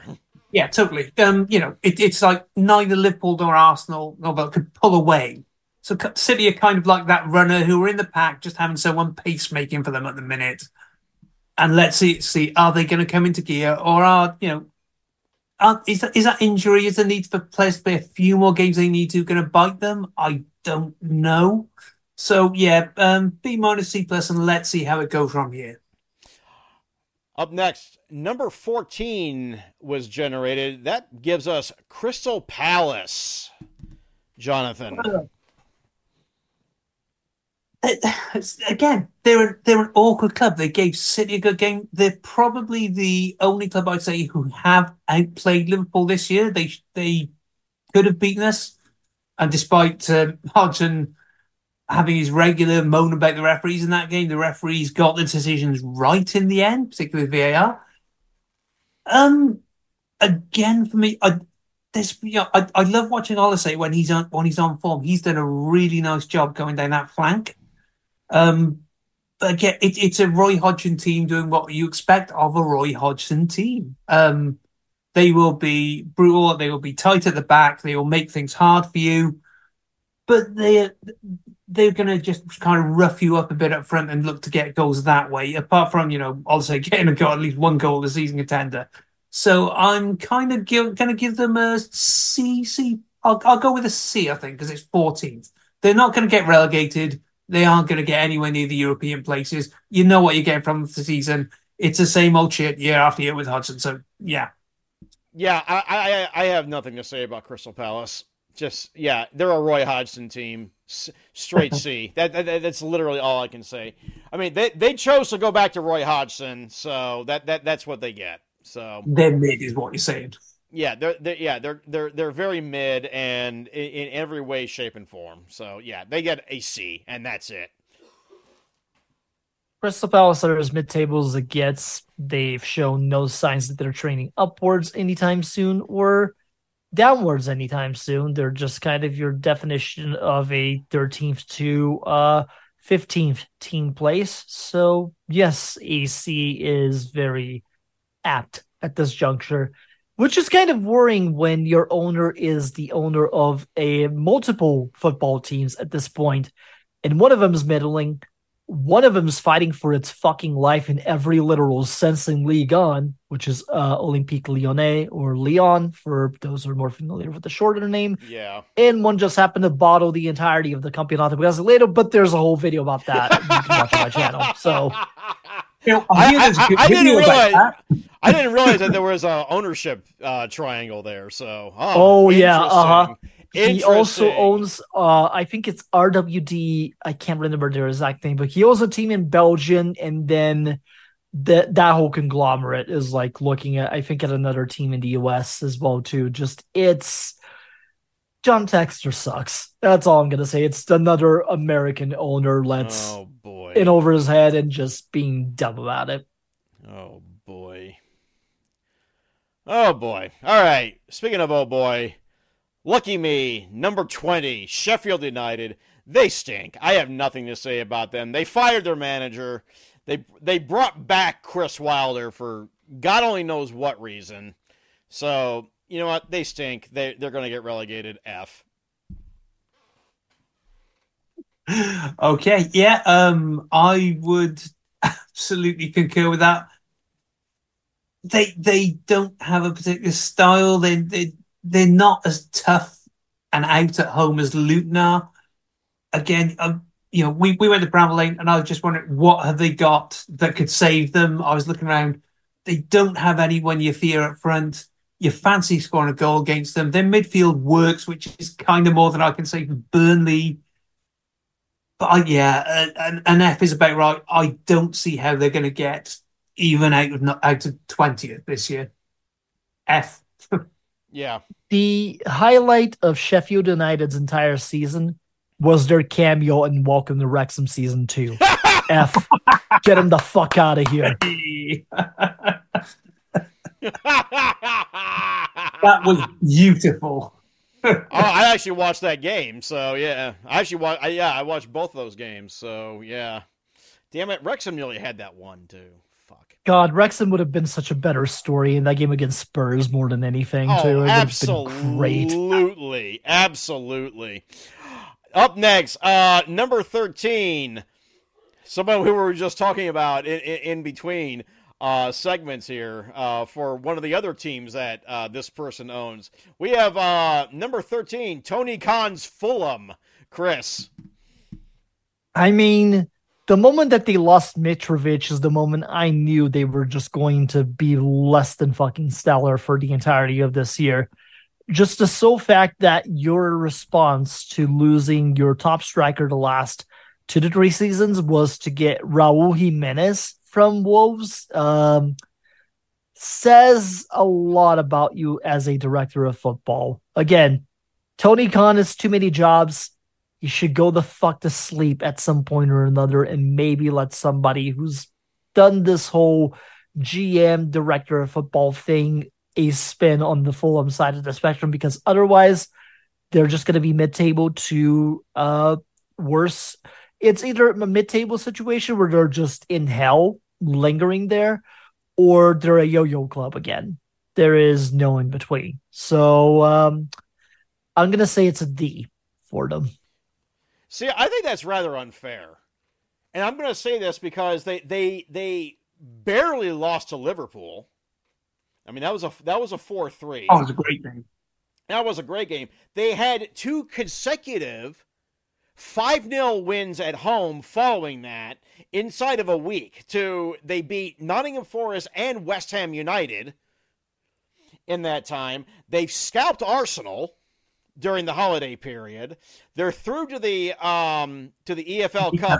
Yeah, totally. Um, you know, it, it's like neither Liverpool nor Arsenal nor Villa could pull away. So City are kind of like that runner who are in the pack, just having someone pacemaking for them at the minute. And let's see, see, are they going to come into gear, or are you know, are, is that is that injury? Is the need for players to play a few more games they need to going to bite them? I don't know. So yeah, um, B minus C plus, and let's see how it goes from here. Up next, number 14 was generated. That gives us Crystal Palace. Jonathan. It's- again, they're they're an awkward club. They gave City a good game. They're probably the only club I'd say who have outplayed Liverpool this year. They they could have beaten us, and despite um, Hodgson having his regular moan about the referees in that game. The referees got the decisions right in the end, particularly with VAR. Um, again for me, I this you know, I, I love watching Olise when he's on when he's on form. He's done a really nice job going down that flank. Um, again, it, it's a Roy Hodgson team doing what you expect of a Roy Hodgson team. Um, they will be brutal. They will be tight at the back. They will make things hard for you, but they they're going to just kind of rough you up a bit up front and look to get goals that way. Apart from you know, say getting a goal at least one goal the season contender. So I'm kind of going to give them a C. C. I'll, I'll go with a C. I think because it's 14th. They're not going to get relegated. They aren't going to get anywhere near the European places. You know what you're getting from the season. It's the same old shit year after year with Hodgson. So yeah, Yeah, I, I I have nothing to say about Crystal Palace. Just yeah, they're a Roy Hodgson team, S- straight C. That, that that's literally all I can say. I mean, they they chose to go back to Roy Hodgson, so that that that's what they get. So they're mid is what you're saying. Yeah, they're, they're yeah they're they're they're very mid and in, in every way, shape, and form. So yeah, they get a C, and that's it. Crystal Palace are as mid table as it gets. They've shown no signs that they're training upwards anytime soon or downwards anytime soon. They're just kind of your definition of a 13th to uh 15th team place. So yes, AC is very apt at this juncture, which is kind of worrying when your owner is the owner of a multiple football teams at this point, and one of them is middling, one of them is fighting for its fucking life in every literal sense in League On, which is uh, Olympique Lyonnais or Lyon for those who are more familiar with the shorter name. Yeah, And one just happened to bottle the entirety of the Campeonato Brasileiro, but there's a whole video about that. you can watch on my channel. So You know, I, I, I, didn't realize that. I didn't realize that there was a ownership uh, triangle there. So oh, Oh, yeah, uh-huh. he also owns uh I think it's RWD, I can't remember their exact name, but he owns a team in Belgium and then that that whole conglomerate is like looking at I think at another team in the US as well too. Just it's John Textor sucks. That's all I'm gonna say. It's another American owner let's Oh boy. In over his head and just being dumb about it. Oh boy. Oh boy. All right. Speaking of oh boy, lucky me, number 20, Sheffield United. They stink. I have nothing to say about them. They fired their manager. They they brought back Chris Wilder for God only knows what reason. So, you know what? They stink. They they're going to get relegated F. Okay, yeah, um, I would absolutely concur with that. They they don't have a particular style. They they they're not as tough and out at home as Luton are. Again, um, you know, we, we went to Bramall Lane, and I was just wondering what have they got that could save them. I was looking around. They don't have anyone you fear up front. You fancy scoring a goal against them. Their midfield works, which is kind of more than I can say for Burnley. But I, yeah, uh, an, an F is about right. I don't see how they're going to get even out of out of twentieth this year. F. Yeah. The highlight of Sheffield United's entire season was their cameo in Welcome to Wrexham season two. F. Get him the fuck out of here. that was beautiful. oh, I actually watched that game. So yeah, I actually watched. I, yeah, I watched both those games. So yeah, damn it, Wrexham nearly had that one too. Fuck. God, Wrexham would have been such a better story in that game against Spurs more than anything, too. It Oh, would have been great. absolutely, absolutely. Up next, uh, number thirteen. Somebody who we were just talking about in, in, in between uh, segments here uh, for one of the other teams that uh, this person owns. We have uh, number thirteen, Tony Khan's Fulham. Chris. I mean, the moment that they lost Mitrovic is the moment I knew they were just going to be less than fucking stellar for the entirety of this year. Just the sole fact that your response to losing your top striker the last two to three seasons was to get Raul Jimenez from Wolves um, says a lot about you as a director of football. Again, Tony Khan has too many jobs he should go the fuck to sleep at some point or another and maybe let somebody who's done this whole GM director of football thing a spin on the Fulham side of the spectrum because otherwise they're just going to be mid-table to uh worse. It's either a mid-table situation where they're just in hell lingering there or they're a yo-yo club again. There is no in between. So um I'm going to say it's a D for them. See, I think that's rather unfair. And I'm going to say this because they they they barely lost to Liverpool. I mean, that was a that was a 4-3. Oh, it was a great game. That was a great game. They had two consecutive 5 0 wins at home following that inside of a week. To they beat Nottingham Forest and West Ham United in that time. They've scalped Arsenal during the holiday period. They're through to the um to the EFL Yeah. Cup.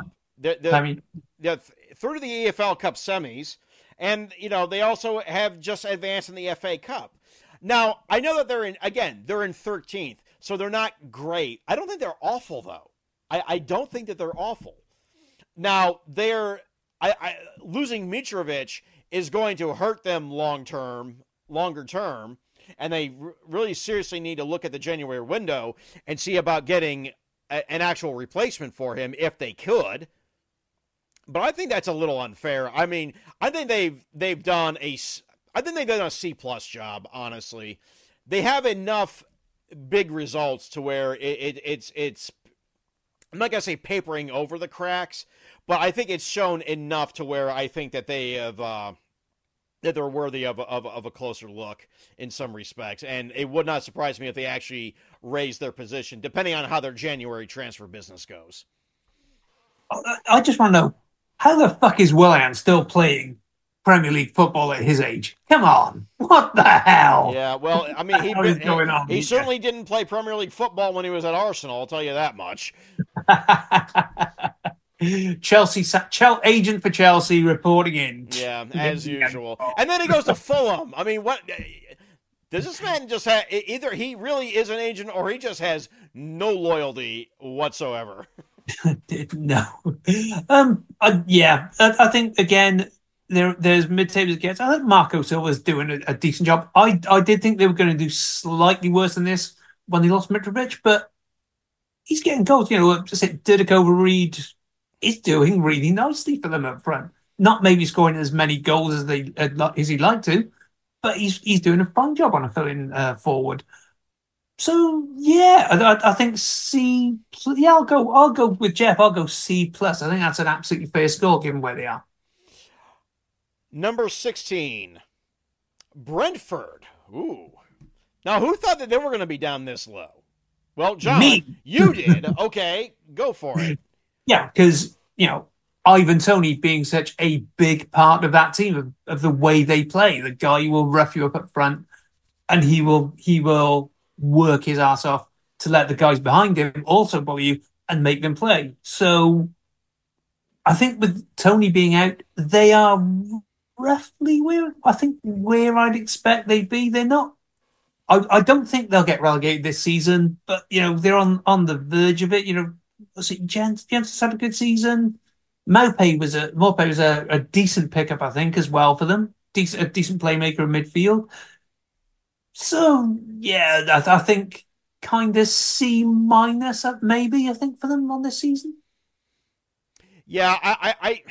I mean, yeah, th- through to the EFL Cup semis, and you know they also have just advanced in the FA Cup. Now I know that they're in again they're in 13th, so they're not great. I don't think they're awful though. I, I don't think that they're awful. Now they're I, I losing Mitrovic is going to hurt them long term, longer term, and they r- really seriously need to look at the January window and see about getting a, an actual replacement for him if they could but I think that's a little unfair. I mean, I think they've they've done a I think they've done a C plus job. Honestly, they have enough big results to where it, it it's it's I'm not gonna say papering over the cracks, but I think it's shown enough to where I think that they have uh, that they're worthy of of, of a closer look in some respects, and it would not surprise me if they actually raise their position, depending on how their January transfer business goes. I just want to know how the fuck is Willian still playing Premier League football at his age? Come on, what the hell? Yeah, well, I mean, he is going on he here? certainly didn't play Premier League football when he was at Arsenal. I'll tell you that much. Chelsea, sa- Chel- agent for Chelsea reporting in. Yeah, as usual. And then he goes to Fulham. I mean, what does this man just have? Either he really is an agent, or he just has no loyalty whatsoever. no. Um. uh, yeah. I, I think again there there's mid tables against. I think Marco Silva's doing a, a decent job. I I did think they were going to do slightly worse than this when they lost Mitrovic, but he's getting goals. You know, just it Didico Reed is doing really nicely for them up front. Not maybe scoring as many goals as they as he'd like to, but he's he's doing a fine job on a filling uh, forward. So yeah, I, I- I think C. Yeah, I'll go. I'll go with Jeff. I'll go C plus. I think that's an absolutely fair score given where they are. Number sixteen, Brentford. Ooh. Now, who thought that they were going to be down this low? Well, Jon, Me. you did. Okay, go for it. Yeah, because you know Ivan Toney being such a big part of that team of, of the way they play. The guy will rough you up up front, and he will he will work his ass off to let the guys behind him also bully you and make them play. So I think with Toney being out, they are roughly where I think where I'd expect they'd be. They're not. I, I don't think they'll get relegated this season, but you know they're on on the verge of it. You know, was it Jens? Jens had a good season. Mope was a Mope was a, a decent pickup, I think, as well for them. Decent, a decent playmaker in midfield. So yeah, I, I think kind of C minus, uh, maybe I think for them on this season. Yeah, I, I, I,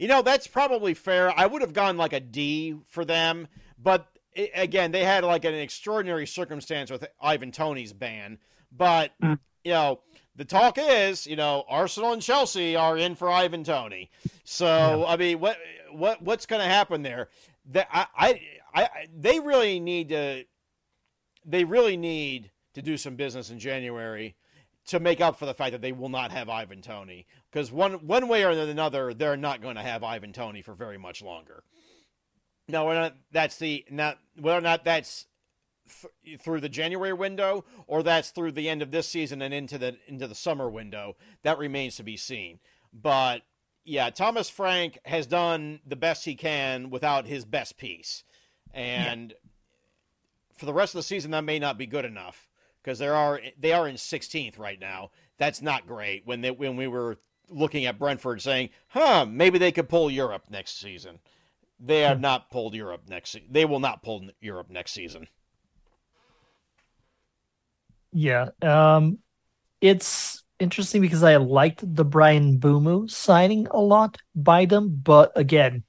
you know, that's probably fair. I would have gone like a D for them, but i again, they had like an extraordinary circumstance with Ivan Toney's ban. But Mm. you know, the talk is, you know, Arsenal and Chelsea are in for Ivan Toney. So I mean, what, what, what's going to happen there? That I, I, I, they really need to, they really need to do some business in January to make up for the fact that they will not have Ivan Toney. Because one one way or another, they're not going to have Ivan Toney for very much longer. Now, whether or not that's the not whether or not that's th- through the January window or that's through the end of this season and into the into the summer window, that remains to be seen. But yeah, Thomas Frank has done the best he can without his best piece, and for the rest of the season, that may not be good enough because they are they are in 16th right now. that's not great. When they when we were looking at Brentford, saying, "Huh, maybe they could pull Europe next season." They have not pulled Europe next. Se- they will not pull Europe next season. Yeah. Um, it's interesting because I liked the Bryan Mbeumo signing a lot by them, but again,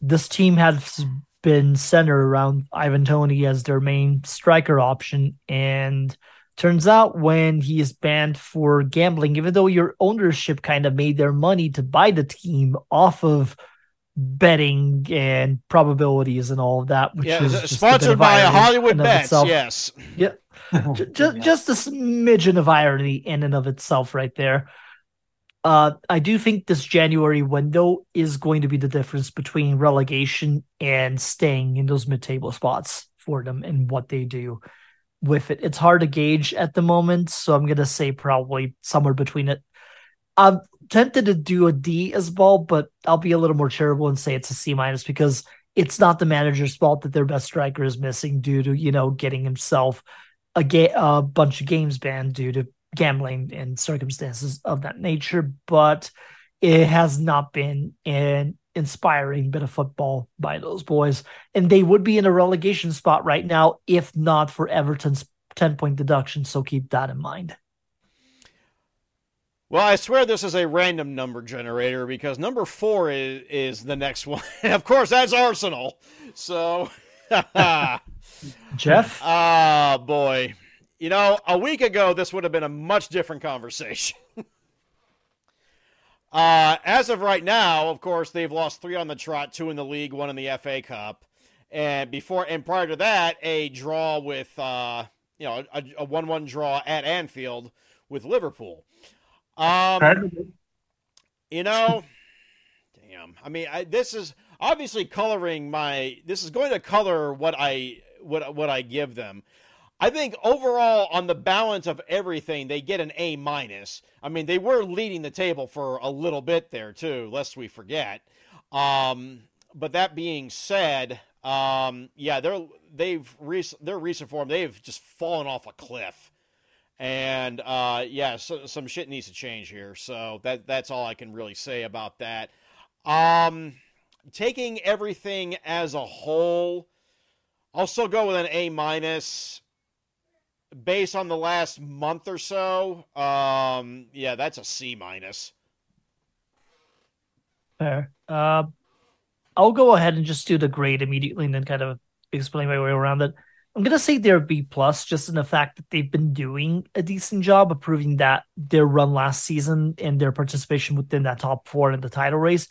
this team has been centered around Ivan Toney as their main striker option, and turns out when he is banned for gambling, even though your ownership kind of made their money to buy the team off of betting and probabilities and all of that, which Yeah, is s- just a sponsored by irony Hollywood in and of Bets. Yes. Yeah. just, just a smidgen of irony in and of itself right there. Uh, I do think this January window is going to be the difference between relegation and staying in those mid-table spots for them and what they do with it. It's hard to gauge at the moment, so I'm gonna say probably somewhere between it. I'm tempted to do a D as well, but I'll be a little more charitable and say it's a C minus because it's not the manager's fault that their best striker is missing due to you know getting himself a, ga- a bunch of games banned due to gambling and circumstances of that nature. But it has not been an inspiring bit of football by those boys, and they would be in a relegation spot right now if not for Everton's ten point deduction. So keep that in mind. Well, I swear this is a random number generator because number four is, is the next one. of course, that's Arsenal. So, Jeff, ah, boy. You know, a week ago, this would have been a much different conversation. Uh, as of right now, of course, they've lost three on the trot, two in the league, one in the FA Cup. And before and prior to that, a draw with, uh, you know, a, a 1 1 draw at Anfield with Liverpool. Um, you know, damn. I mean, I, this is obviously coloring my. This is going to color what I what what I give them. I think overall, on the balance of everything, they get an A minus. I mean, they were leading the table for a little bit there too, lest we forget. Um, but that being said, um, yeah, they're they've rec- their recent form they've just fallen off a cliff. And uh, yeah, so, some shit needs to change here. So that that's all I can really say about that. Um, taking everything as a whole, I'll still go with an A minus. Based on the last month or so, um, yeah, that's a C minus. Fair. Uh, I'll go ahead and just do the grade immediately and then kind of explain my way around it. I'm gonna say they're B plus, just in the fact that they've been doing a decent job of proving that their run last season and their participation within that top four in the title race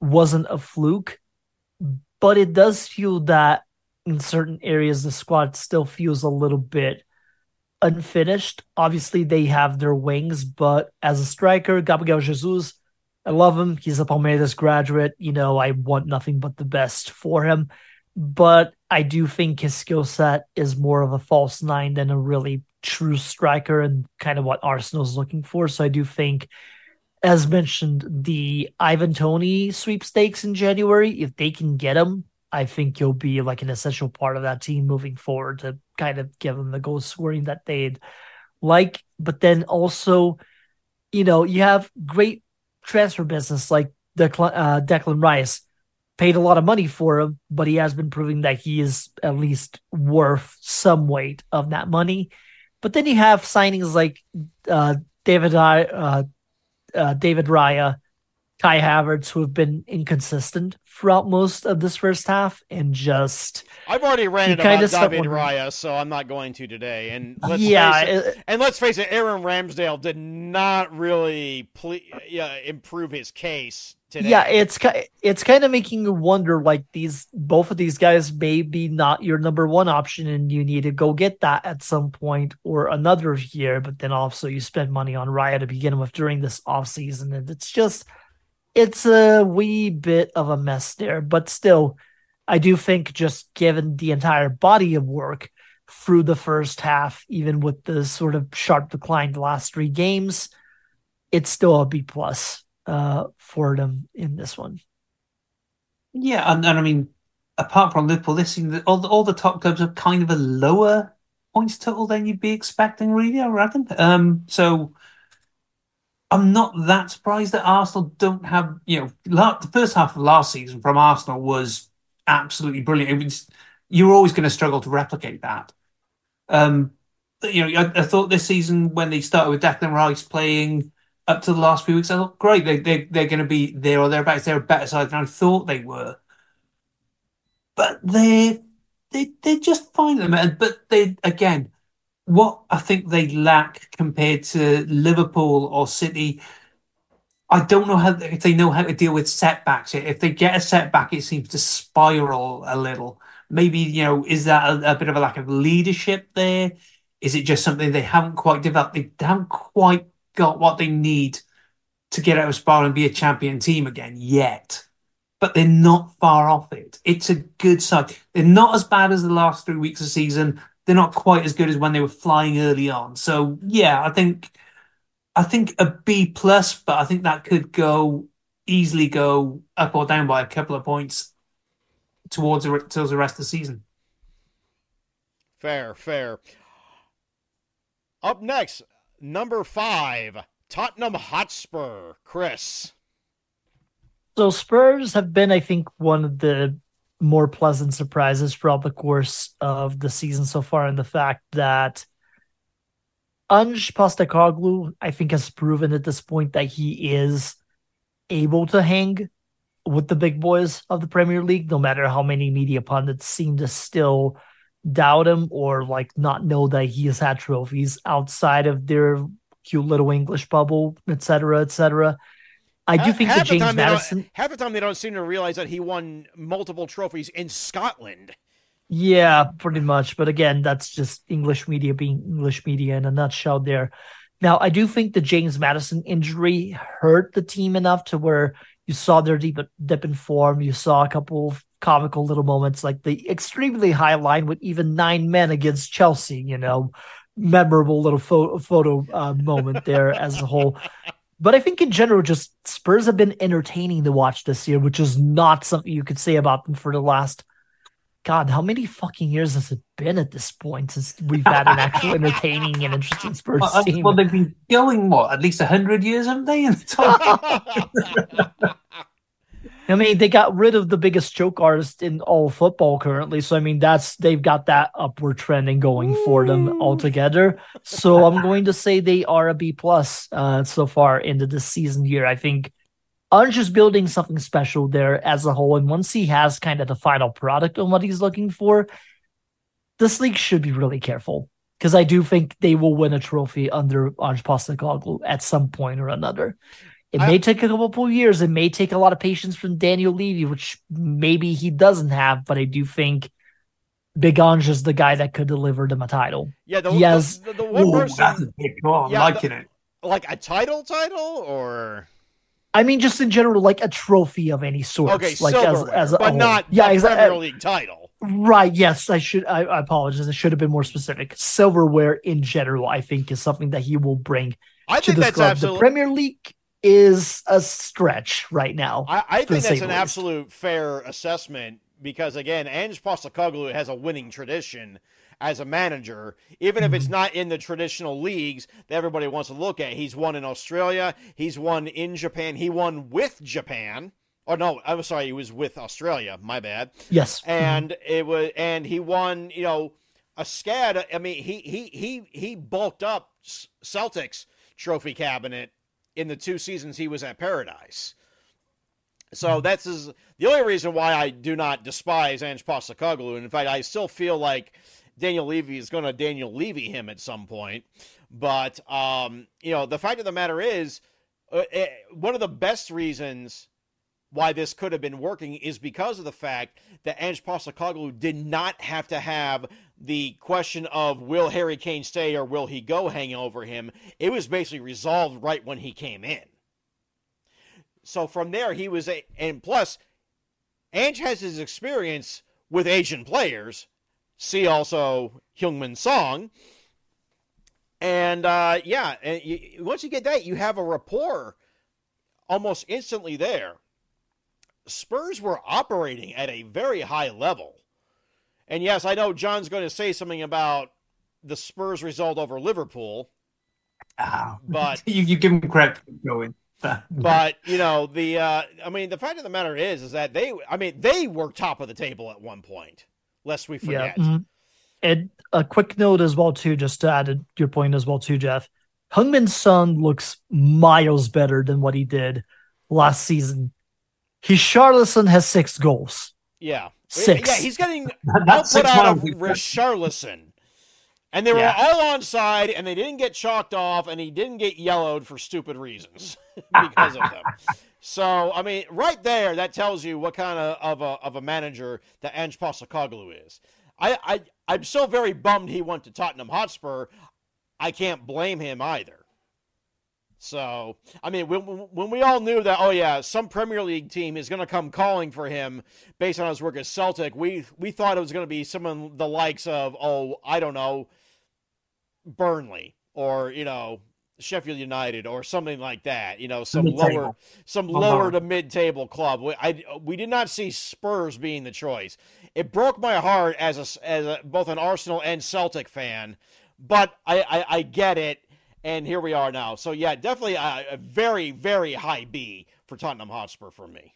wasn't a fluke. But it does feel that in certain areas the squad still feels a little bit unfinished. Obviously, they have their wings, but as a striker, Gabriel Jesus, I love him. He's a Palmeiras graduate. You know, I want nothing but the best for him. But I do think his skill set is more of a false nine than a really true striker and kind of what Arsenal's looking for. So I do think, as mentioned, the Ivan Toney sweepstakes in January, if they can get him, I think you'll be like an essential part of that team moving forward to kind of give them the goal scoring that they'd like. But then also, you know, you have great transfer business like Declan, uh, Declan Rice paid a lot of money for him, but he has been proving that he is at least worth some weight of that money. But then you have signings like uh, David uh, uh, David Raya, Kai Havertz, who have been inconsistent throughout most of this first half, and just I've already ranted about David Raya, so I'm not going to today. And let's yeah, face it, it- and let's face it, Aaron Ramsdale did not really ple- yeah, improve his case today. Yeah, it's it's kind of making you wonder. Like these, both of these guys may be not your number one option, and you need to go get that at some point or another year. But then also you spend money on Raya to begin with during this off season, and it's just it's a wee bit of a mess there. But still, I do think just given the entire body of work through the first half, even with the sort of sharp decline the last three games, it's still a B plus uh, for them in this one. Yeah, and, and I mean, apart from Liverpool, this all the, all the top clubs are kind of a lower points total than you'd be expecting, really. I reckon. Um, so I'm not that surprised that Arsenal don't have, you know, the first half of last season from Arsenal was absolutely brilliant. Was, you're always going to struggle to replicate that. Um, you know, I, I thought this season when they started with Declan Rice playing up to the last few weeks, I thought, great, they, they, they're going to be there or thereabouts. They're a better side than I thought they were. But they, they, they're just fine at the minute. But they, again, what I think they lack compared to Liverpool or City, I don't know how if they know how to deal with setbacks. If they get a setback, it seems to spiral a little. Maybe, you know, is that a, a bit of a lack of leadership there? Is it just something they haven't quite developed? They haven't quite got what they need to get out of spiral and be a champion team again yet. But they're not far off it. It's a good side. They're not as bad as the last three weeks of season. They're not quite as good as when they were flying early on. So yeah, I think I think a B plus, but I think that could go easily go up or down by a couple of points towards the, towards the rest of the season. Fair, fair. Up next, number five, Tottenham Hotspur. Chris. So Spurs have been, I think, one of the more pleasant surprises throughout the course of the season so far, in the fact that Ange Postecoglou, I think, has proven at this point that he is able to hang with the big boys of the Premier League, no matter how many media pundits seem to still doubt him or like not know that he has had trophies outside of their cute little English bubble, etc., etc. I do think half that James Maddison. Half the time they don't seem to realize that he won multiple trophies in Scotland. Yeah, pretty much. But again, that's just English media being English media in a nutshell there. Now, I do think the James Maddison injury hurt the team enough to where you saw their deep dip in form. You saw a couple of comical little moments like the extremely high line with even nine men against Chelsea, you know, memorable little photo, photo uh, moment there as a whole. But I think in general, just Spurs have been entertaining to watch this year, which is not something you could say about them for the last God, how many fucking years has it been at this point since we've had an actual entertaining and interesting Spurs Well, uh, team? well, they've been going what at least hundred years, haven't they? In the top? I mean, they got rid of the biggest choke artist in all football currently. So I mean, that's they've got that upward trending going for them altogether. So I'm going to say they are a B plus uh, so far into this season here. I think Ange is building something special there as a whole, and once he has kind of the final product on what he's looking for, this league should be really careful because I do think they will win a trophy under Ange Postecoglou at some point or another. It I- may take a couple of years. It may take a lot of patience from Daniel Levy, which maybe he doesn't have, but I do think Big Ange is the guy that could deliver them a title. Yeah, the, He has- the, the, the one Ooh, person, that's a big call. I'm Yeah, liking it. like a title, title, or I mean, just in general, like a trophy of any sort. okay, like as, silverware, as a but whole. not yeah, a exactly. Premier uh, League title. Right. Yes, I should. I, I apologize. I should have been more specific. Silverware in general, I think, is something that he will bring I to think this that's club. The absolutely. Premier League is a stretch right now. I, I think that's an least. absolute fair assessment because again, Ange Postecoglou has a winning tradition as a manager, even if Mm-hmm. it's not in the traditional leagues that everybody wants to look at. He's won in Australia, he's won in Japan, he won with Japan. Oh no, I'm sorry, he was with Australia. My bad. yes. And it was, and he won. You know, a SCAD. I mean, he he he he bulked up Celtics trophy cabinet in the two seasons he was at Paradise. So that's his, the only reason why I do not despise Ange Postecoglou. And in fact, I still feel like Daniel Levy is going to Daniel Levy him at some point. But um, you know, the fact of the matter is, uh, eh, one of the best reasons why this could have been working is because of the fact that Ange Postecoglou did not have to have the question of will Harry Kane stay or will he go hanging over him. It was basically resolved right when he came in. So from there, he was a, and plus, Ange has his experience with Asian players. See also Heung-min Son. And uh, yeah, and you, once you get that, you have a rapport almost instantly there. Spurs were operating at a very high level. And yes, I know John's going to say something about the Spurs result over Liverpool. Ah, But- you, you give him credit for going. but you know the uh, I mean the fact of the matter is is that they I mean they were top of the table at one point. Lest we Yeah. forget. mhm. And a quick note as well too, just to add to your point as well too, Jeff. Heung-min Son looks miles better than what he did last season. Richarlison has six goals. Yeah. Six. Yeah, he's getting That's output out of miles. Richarlison. And they were Yeah. all on side, and they didn't get chalked off, and he didn't get yellowed for stupid reasons because of them. So, I mean, right there, that tells you what kind of, of, a, of a manager that Ange Postecoglou is. I, I, I'm so very bummed he went to Tottenham Hotspur. I can't blame him either. So, I mean, when, when we all knew that, oh yeah, some Premier League team is going to come calling for him based on his work at Celtic, we we thought it was going to be someone the likes of, oh, I don't know, Burnley or you know Sheffield United or something like that. You know, some Mid-table. lower, some Uh-huh. lower to mid-table club. We, I, we did not see Spurs being the choice. It broke my heart as a, as a, both an Arsenal and Celtic fan, but I, I, I get it. And here we are now. So yeah, definitely a, a very, very high B for Tottenham Hotspur for me.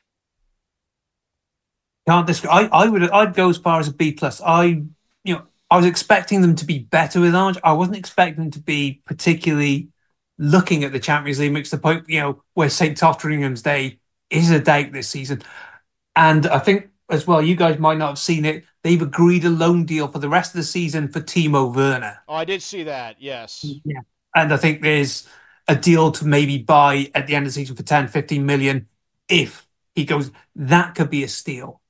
Can't disagree. I, I would I'd go as far as a B plus. I you know I was expecting them to be better with Ange. I wasn't expecting them to be particularly looking at the Champions League mix. The point you know where St Totteringham's Day is a doubt this season, and I think as well you guys might not have seen it. They've agreed a loan deal for the rest of the season for Timo Werner. Oh, I did see that. Yes. And I think there's a deal to maybe buy at the end of the season for 10, 15 million if he goes. That could be a steal.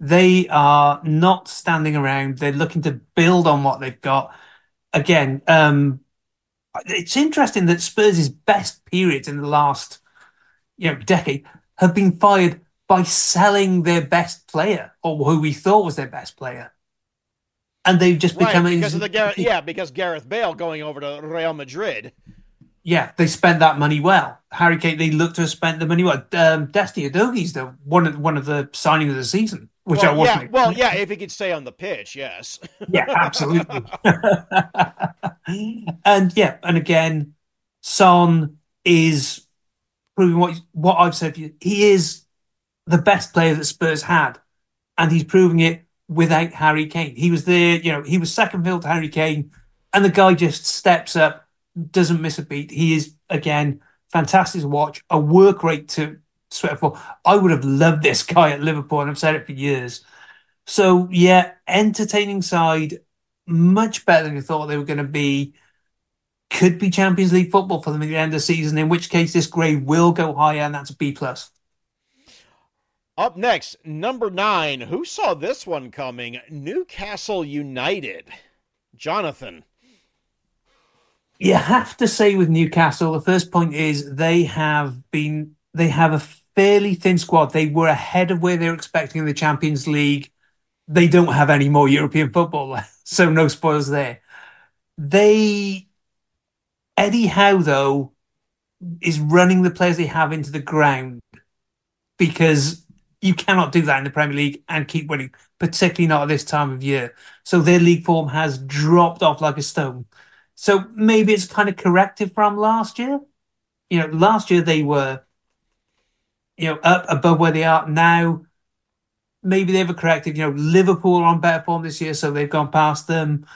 They are not standing around. They're looking to build on what they've got. Again, um, it's interesting that Spurs' best periods in the last you know decade have been fired by selling their best player or who we thought was their best player. And they've just Right, become because of the Gareth, yeah, because Gareth Bale going over to Real Madrid. Yeah, they spent that money well. Harry Kane, they look to have spent the money well. Um, Destiny Udogie's the one of one of the signings of the season, which I well, wasn't. yeah, well, yeah, if he could stay on the pitch, yes. yeah, absolutely. and yeah, and again, Son is proving what what I've said. He is the best player that Spurs had, and he's proving it without Harry Kane. He was there, you know, he was second field to Harry Kane, and the guy just steps up, doesn't miss a beat. He is again fantastic to watch, a work rate to sweat for. I would have loved this guy at Liverpool, and I've said it for years. So yeah, entertaining side, much better than you thought they were going to be. Could be Champions League football for them at the end of the season. In which case, this grade will go higher, and that's a B plus. Up next, number nine. Who saw this one coming? Newcastle United. Jonathan. You have to say with Newcastle, the first point is they have been they have a fairly thin squad. They were ahead of where they were expecting in the Champions League. They don't have any more European football, so no spoilers there. They Eddie Howe though is running the players they have into the ground because you cannot do that in the Premier League and keep winning, particularly not at this time of year. So their league form has dropped off like a stone. So maybe it's kind of corrective from last year. You know, last year they were, you know, up above where they are now. Maybe they've a corrective. You know, Liverpool are on better form this year, so they've gone past them.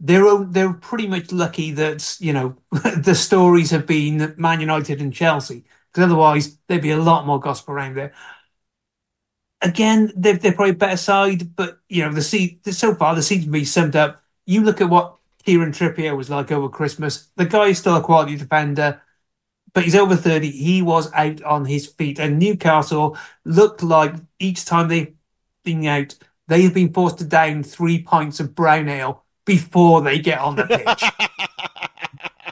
They're they're pretty much lucky that you know the stories have been Man United and Chelsea, because otherwise there'd be a lot more gossip around there. Again, they're they're probably a better side, but you know the seat so far the season be summed up. You look at what Kieran Trippier was like over Christmas. The guy is still a quality defender, but he's over 30. He was out on his feet. And Newcastle looked like each time they've been out, they have been forced to down three pints of brown ale before they get on the pitch.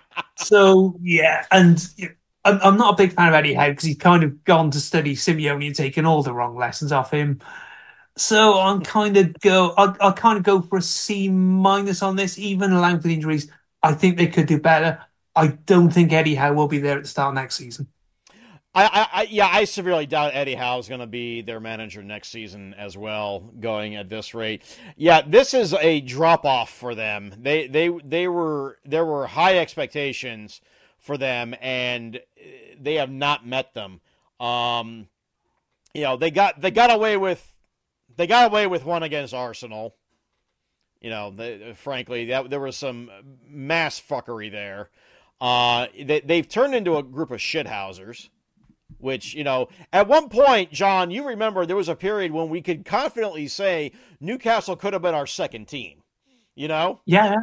so, yeah. And you know, I'm, I'm not a big fan of Eddie Howe because he's kind of gone to study Simeone and taken all the wrong lessons off him. So I'm kind of go. I I kind of go for a C minus on this, even allowing for the injuries. I think they could do better. I don't think Eddie Howe will be there at the start next season. I, I, yeah, I severely doubt Eddie Howe is going to be their manager next season as well, going at this rate. Yeah, this is a drop off for them. They they they were there were high expectations for them, and they have not met them. Um, you know, they got they got away with they got away with one against Arsenal. You know, they, frankly, that there was some mass fuckery there. Uh, they, they've turned into a group of shithousers, which, you know, at one point, John, you remember there was a period when we could confidently say Newcastle could have been our second team. You know? Yeah.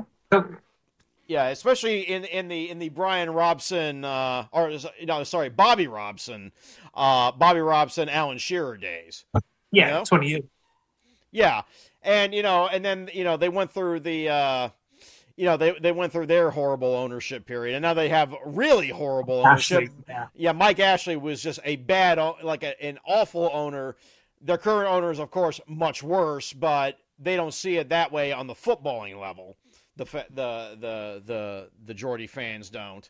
Yeah, especially in, in the in the Brian Robson uh, or no, sorry, Bobby Robson, uh, Bobby Robson, Alan Shearer days. yeah, You know? 20 years. Yeah, and you know, and then you know they went through the, uh, you know, they they went through their horrible ownership period, and now they have really horrible ownership. Ashley, yeah. Yeah, Mike Ashley was just a bad, like a, an awful owner. Their current owner is, of course, much worse, but they don't see it that way on the footballing level. The fa- the the the the Geordie fans don't.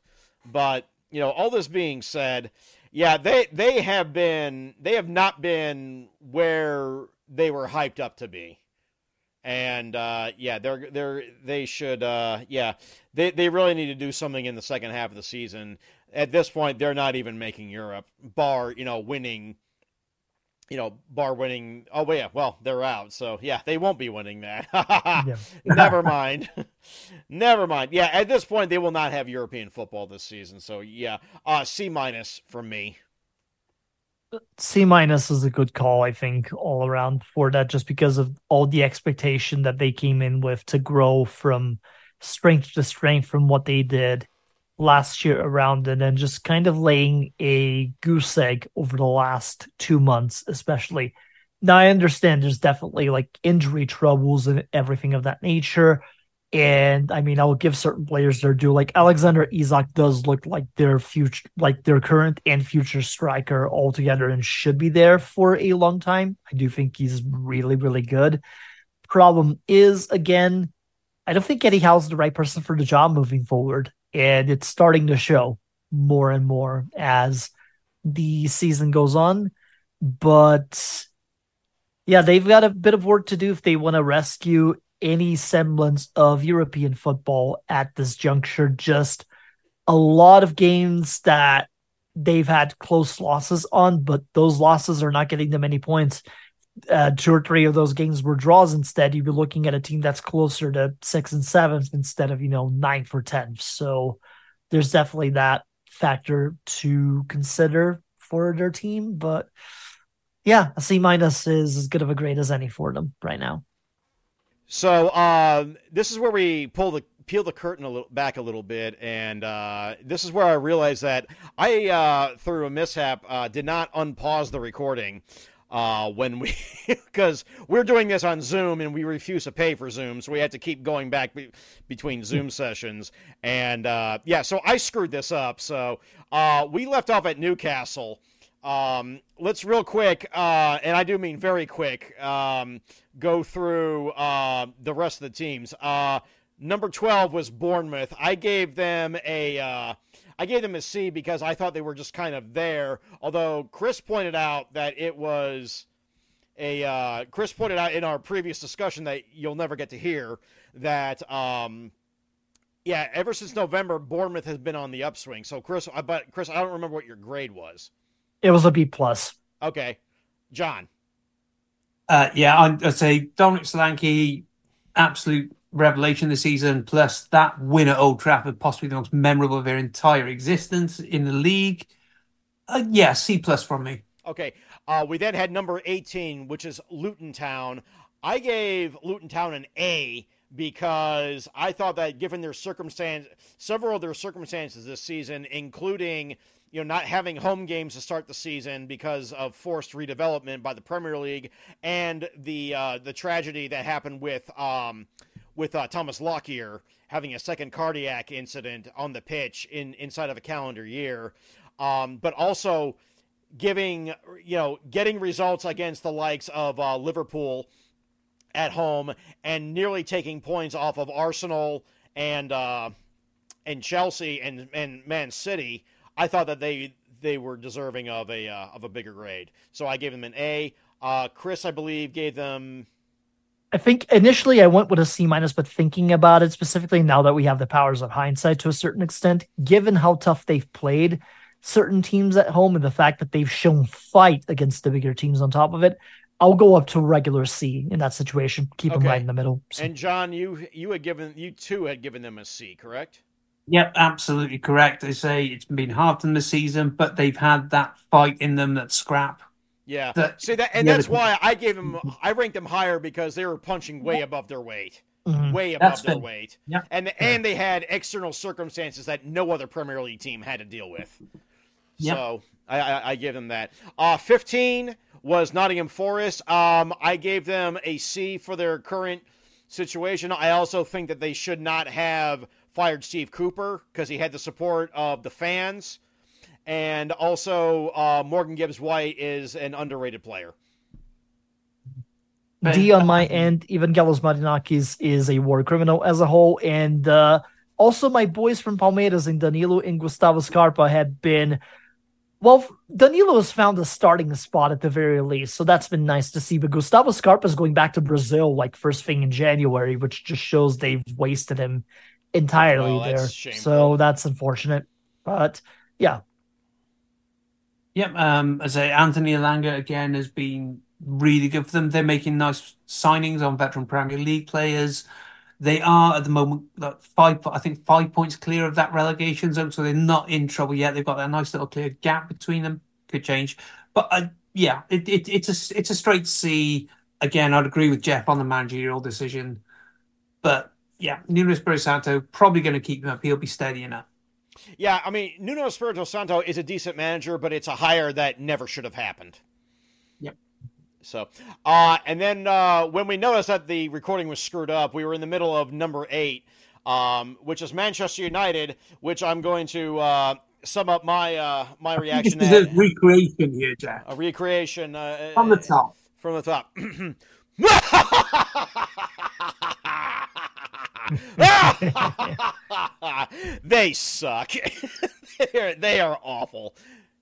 But you know, all this being said, yeah, they they have been they have not been where they were hyped up to be. And uh, yeah, they're they're they should uh, yeah they they really need to do something in the second half of the season. At this point, they're not even making Europe, bar you know winning, you know bar winning. Oh yeah, well they're out, so yeah they won't be winning that. Never mind, never mind. Yeah, at this point they will not have European football this season. So yeah, uh, C minus from me. C minus is a good call, I think, all around for that, just because of all the expectation that they came in with to grow from strength to strength from what they did last year around, and then just kind of laying a goose egg over the last two months, especially. Now, I understand there's definitely like injury troubles and everything of that nature. And I mean, I will give certain players their due. Like Alexander Isak does look like their future, like their current and future striker altogether, and should be there for a long time. I do think he's really, really good. Problem is, again, I don't think Eddie Howe's the right person for the job moving forward, and it's starting to show more and more as the season goes on. But yeah, they've got a bit of work to do if they want to rescue any semblance of European football at this juncture. Just a lot of games that they've had close losses on, but those losses are not getting them any points. Uh, two or three of those games were draws instead. You'd be looking at a team that's closer to six and seventh instead of, you know, nine or 10. So there's definitely that factor to consider for their team. But yeah, a C minus is as good of a grade as any for them right now. So um, this is where we pull the peel the curtain a little back a little bit, and uh, this is where I realized that I, uh, through a mishap, uh, did not unpause the recording uh, when we because we're doing this on Zoom and we refuse to pay for Zoom, so we had to keep going back be- between Zoom sessions. And uh, yeah, so I screwed this up. So uh, we left off at Newcastle. Um, let's real quick, uh, and I do mean very quick, um, go through uh, the rest of the teams. Uh, number twelve was Bournemouth. I gave them a. Uh, I gave them a C because I thought they were just kind of there. Although Chris pointed out that it was a uh, Chris pointed out in our previous discussion that you'll never get to hear that um, yeah, ever since November, Bournemouth has been on the upswing. So Chris, I but Chris, I don't remember what your grade was. It was a B plus. Okay, John. Uh, yeah, I'd, I'd say Dominic Solanke, absolute revelation this season. Plus that win at Old Trafford, possibly the most memorable of their entire existence in the league. Uh, yeah, C plus from me. Okay. Uh, we then had number 18, which is Luton Town. I gave Luton Town an A because I thought that given their circumstance, several of their circumstances this season, including you know not having home games to start the season because of forced redevelopment by the Premier League and the uh, the tragedy that happened with um, with uh, Thomas Lockyer having a second cardiac incident on the pitch in inside of a calendar year, um, but also giving you know getting results against the likes of uh, Liverpool at home and nearly taking points off of Arsenal and uh, and Chelsea and and Man City. I thought that they they were deserving of a uh, of a bigger grade, so I gave them an A. Uh, Chris, I believe, gave them I think initially I went with a C minus, but thinking about it specifically now that we have the powers of hindsight to a certain extent, given how tough they've played certain teams at home and the fact that they've shown fight against the bigger teams on top of it, I'll go up to regular C in that situation. Keep them right in the middle. So- And John, you you had given you too had given them a C, correct? Yep, absolutely correct. They say it's been hard in the season, but they've had that fight in them, that scrap. Yeah. That- See that, and that's the- why I gave them. I ranked them higher because they were punching way above their weight, Mhm. way above That's their fair. weight. Yeah. And and they had external circumstances that no other Premier League team had to deal with. Yeah. So I, I, I give them that. Uh, 15 was Nottingham Forest. Um, I gave them a C for their current situation. I also think that they should not have fired Steve Cooper because he had the support of the fans. And also, uh, Morgan Gibbs White is an underrated player. D on my end, Evangelos Marinakis is a war criminal as a whole. And uh, also, my boys from Palmeiras and Danilo and Gustavo Scarpa have been. Well, Danilo has found a starting spot at the very least, so that's been nice to see. But Gustavo Scarpa is going back to Brazil like first thing in January, which just shows they've wasted him entirely Well, there. shameful. So that's unfortunate. But yeah, Yep. Um, as I say, Anthony Elanga again has been really good for them. They're making nice signings on veteran Premier League players. They are at the moment like five, I think five points clear of that relegation zone, so they're not in trouble yet. They've got that nice little clear gap between them. Could change, but uh, yeah, it, it, it's a it's a straight C. Again, I'd agree with Jeff on the managerial decision, but yeah, Nuno Espirito Santo probably going to keep him up. He'll be steady enough. Yeah, I mean, Nuno Espirito Santo is a decent manager, but it's a hire that never should have happened. Yep. So, uh, and then uh, when we noticed that the recording was screwed up, we were in the middle of number eight, um, which is Manchester United, which I'm going to uh, sum up my uh, my reaction This is a recreation here, Jack. a recreation uh, From the top. From the top. they suck. They're, they are awful.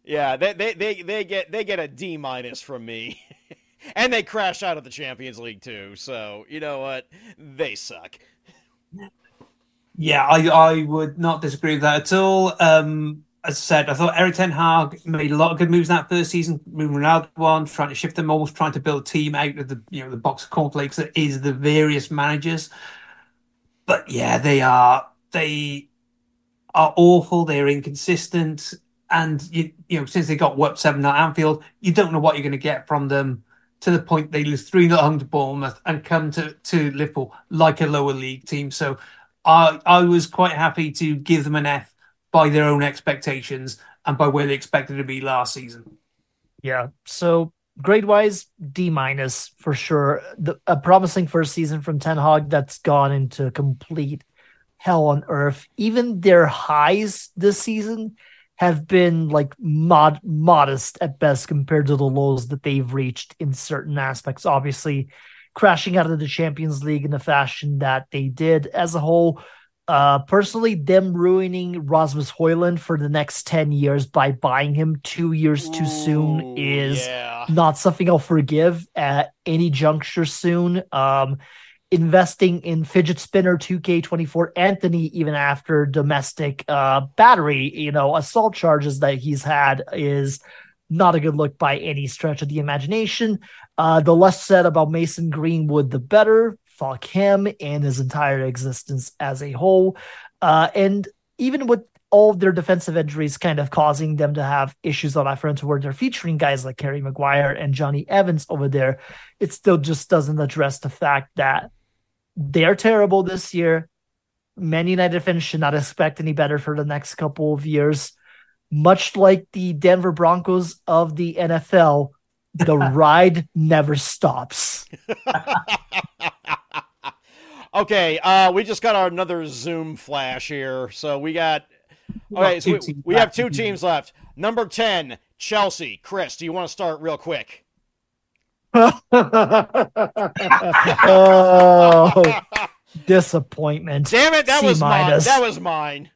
Yeah, they, they, they, they get they get a D minus from me. and they crash out of the Champions League too. So, you know what? They suck. Yeah, I, I would not disagree with that at all. Um, as I said, I thought Erik Ten Hag made a lot of good moves that first season, moving Ronaldo on, trying to shift them, almost trying to build a team out of the you know the box of cornflakes that is the various managers. But yeah, they are they are awful. They're inconsistent, and you you know since they got whooped seven at Anfield, you don't know what you're going to get from them. To the point they lose three 0 home to Bournemouth and come to to Liverpool like a lower league team. So I I was quite happy to give them an F by their own expectations and by where they expected to be last season. Yeah. So grade wise, D minus for sure. The, a promising first season from Ten Hag that's gone into complete hell on earth. Even their highs this season have been like mod modest at best compared to the lows that they've reached in certain aspects. Obviously, crashing out of the Champions League in the fashion that they did as a whole. Uh, personally, them ruining Rasmus Højlund for the next 10 years by buying him two years too soon is yeah. not something I'll forgive at any juncture soon. Um, investing in fidget spinner 2K24 Antony, even after domestic uh, battery, you know, assault charges that he's had is not a good look by any stretch of the imagination. Uh, the less said about Mason Greenwood, the better. Fuck him and his entire existence as a whole. Uh, and even with all of their defensive injuries kind of causing them to have issues on that front where they're featuring guys like Harry Maguire and Johnny Evans over there, it still just doesn't address the fact that they're terrible this year. Man United fans should not expect any better for the next couple of years. Much like the Denver Broncos of the NFL, the ride never stops. okay, uh, we just got our another Zoom flash here. So we got. Okay, so we, we have two teams left. Number 10, Chelsea. Chris, do you want to start real quick? oh, disappointment. Damn it, that C was mine. That was mine.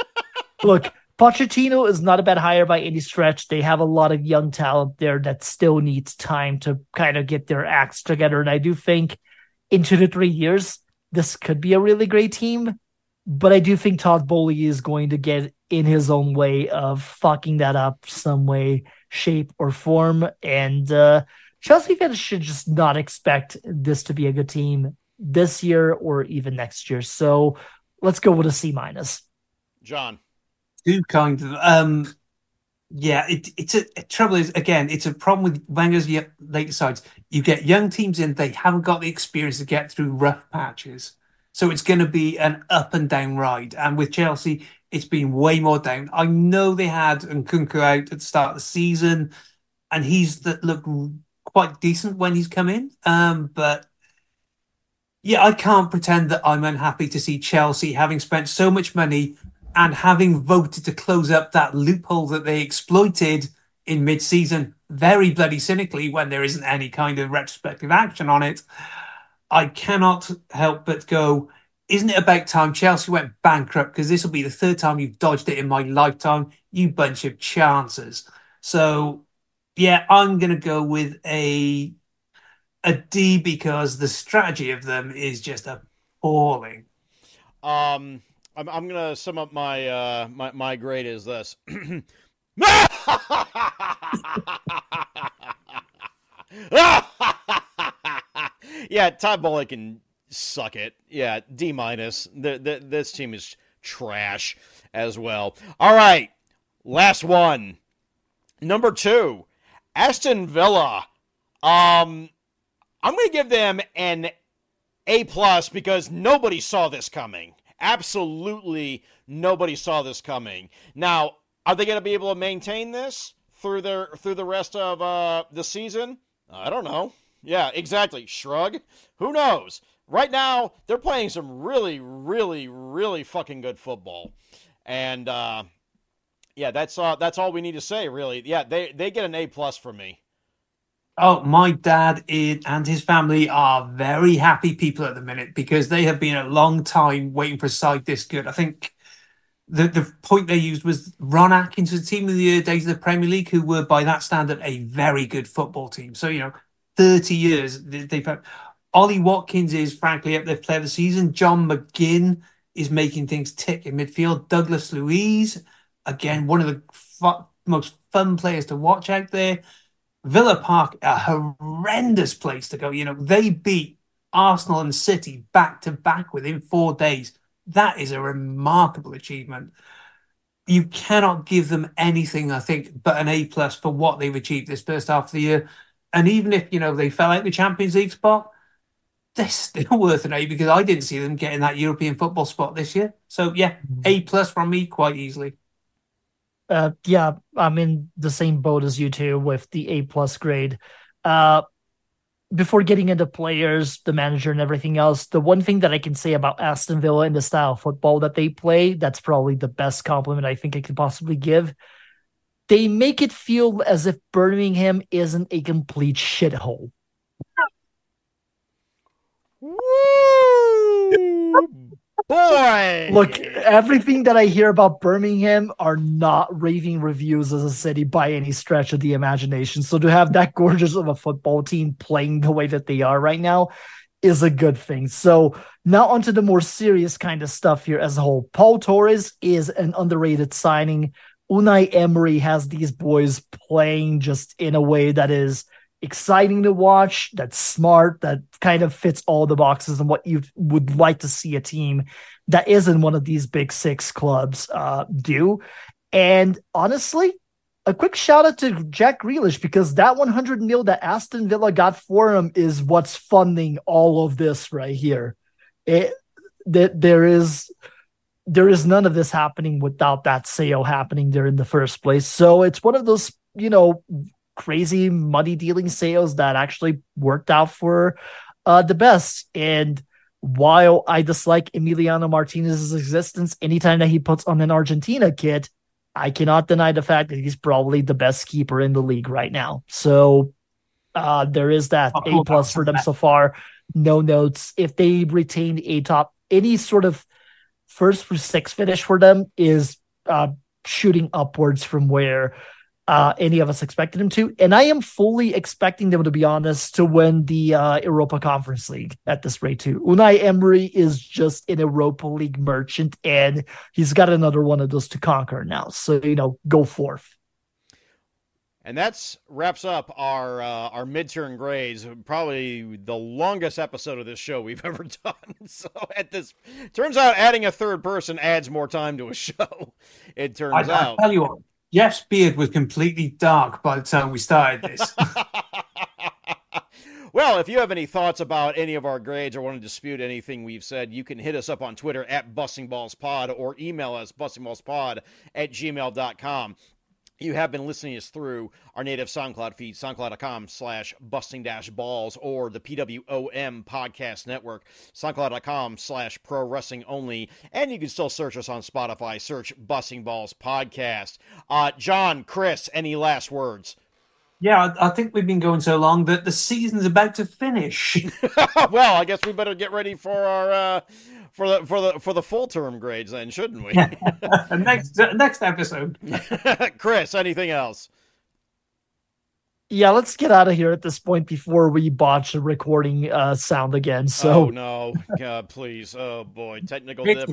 Look, Pochettino is not a bad hire by any stretch. They have a lot of young talent there that still needs time to kind of get their acts together. And I do think in two to three years, this could be a really great team. But I do think Todd Boehly is going to get in his own way of fucking that up some way, shape, or form. And uh, Chelsea fans should just not expect this to be a good team this year or even next year. So let's go with a C minus. John. Too kind of. Um, yeah, it, it's a, a trouble is again, it's a problem with Wenger's later sides. You get young teams in, they haven't got the experience to get through rough patches. So it's going to be an up and down ride. And with Chelsea, it's been way more down. I know they had Nkunku out at the start of the season, and he's that looked quite decent when he's come in. Um, but yeah, I can't pretend that I'm unhappy to see Chelsea having spent so much money and having voted to close up that loophole that they exploited in mid-season very bloody cynically when there isn't any kind of retrospective action on it. I cannot help but go, isn't it about time Chelsea went bankrupt? Because this will be the third time you've dodged it in my lifetime, you bunch of chances. So, yeah, I'm going to go with a a D because the strategy of them is just appalling. Um, I'm, I'm gonna sum up my uh my my grade is this. yeah, Todd Boehly can suck it. Yeah, D minus. This team is trash as well. All right, last one. Number two, Aston Villa. Um, I'm going to give them an A plus because nobody saw this coming. Absolutely nobody saw this coming. Now, are they going to be able to maintain this through their through the rest of uh, the season? I don't know. Yeah, exactly. Shrug. Who knows? Right now, they're playing some really, really, really fucking good football, and uh, yeah, that's uh, that's all we need to say. Really, yeah, they they get an A plus from me. Oh, my dad and his family are very happy people at the minute because they have been a long time waiting for a side this good. I think the the point they used was Ron the team of the year days of the Premier League, who were by that standard a very good football team. So you know, thirty years they've had. Ollie Watkins is frankly up there player of the season. John McGinn is making things tick in midfield. Douglas Luiz, again, one of the most fun players to watch out there. Villa Park, a horrendous place to go. You know, they beat Arsenal and City back to back within four days. That is a remarkable achievement. You cannot give them anything, I think, but an A plus for what they've achieved this first half of the year. And even if, you know, they fell out the Champions League spot, they're still worth an A because I didn't see them getting that European football spot this year. So yeah, A mm. plus from me quite easily. Uh, yeah, I'm in the same boat as you two with the A plus grade. Uh, before getting into players, the manager, and everything else, the one thing that I can say about Aston Villa and the style of football that they play, that's probably the best compliment I think I could possibly give. They make it feel as if Birmingham isn't a complete shithole. Woo! Boy! Look, everything that I hear about Birmingham are not raving reviews as a city by any stretch of the imagination. So to have that gorgeous of a football team playing the way that they are right now is a good thing. So now onto the more serious kind of stuff here as a whole. Pau Torres is an underrated signing. Unai Emery has these boys playing just in a way that is exciting to watch, that's smart, that kind of fits all the boxes and what you would like to see a team that isn't one of these big six clubs uh, do. And honestly, a quick shout out to Jack Grealish because that 100 mil that Aston Villa got for him is what's funding all of this right here. It that there is there is none of this happening without that sale happening there in the first place. So it's one of those, you know, crazy money dealing sales that actually worked out for uh, the best. And while I dislike Emiliano Martinez's existence, anytime that he puts on an Argentina kit, I cannot deny the fact that he's probably the best keeper in the league right now. So uh, there is that Oh, A plus for them so far. No notes. If they retain a top, any sort of first through six finish for them is uh, shooting upwards from where uh, any of us expected him to. And I am fully expecting them, to be honest, to win the uh, Europa Conference League at this rate, too. Unai Emery is just an Europa League merchant, and he's got another one of those to conquer now. So, you know, go forth. And that's wraps up our uh, our midterm grades. Probably the longest episode of this show we've ever done. So at this, turns out adding a third person adds more time to a show. It turns I, out. I tell you what, Jeff's beard was completely dark by the time we started this. well, if you have any thoughts about any of our grades or want to dispute anything we've said, you can hit us up on Twitter at BustingBallsPod or email us bustingballspod at gmail.com. You have been listening to us through our native SoundCloud feed, soundcloud.com slash busting dash balls, or the PWOM podcast network, soundcloud.com slash pro wrestling only. And you can still search us on Spotify, search Busting Balls Podcast. Uh, Jon, Chris, any last words? Yeah, I, I think we've been going so long that the season's about to finish. well, I guess we better get ready for our uh, for the for the for the full term grades then, shouldn't we? next next episode. Chris, anything else? Yeah, let's get out of here at this point before we botch the recording uh, sound again. So oh no, God, please, oh boy, technical It's.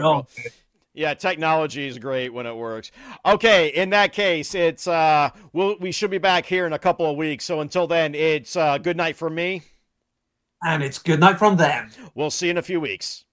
Yeah, technology is great when it works. Okay, in that case, it's uh, we'll, we should be back here in a couple of weeks. So until then, it's uh, good night from me. And it's good night from them. We'll see you in a few weeks.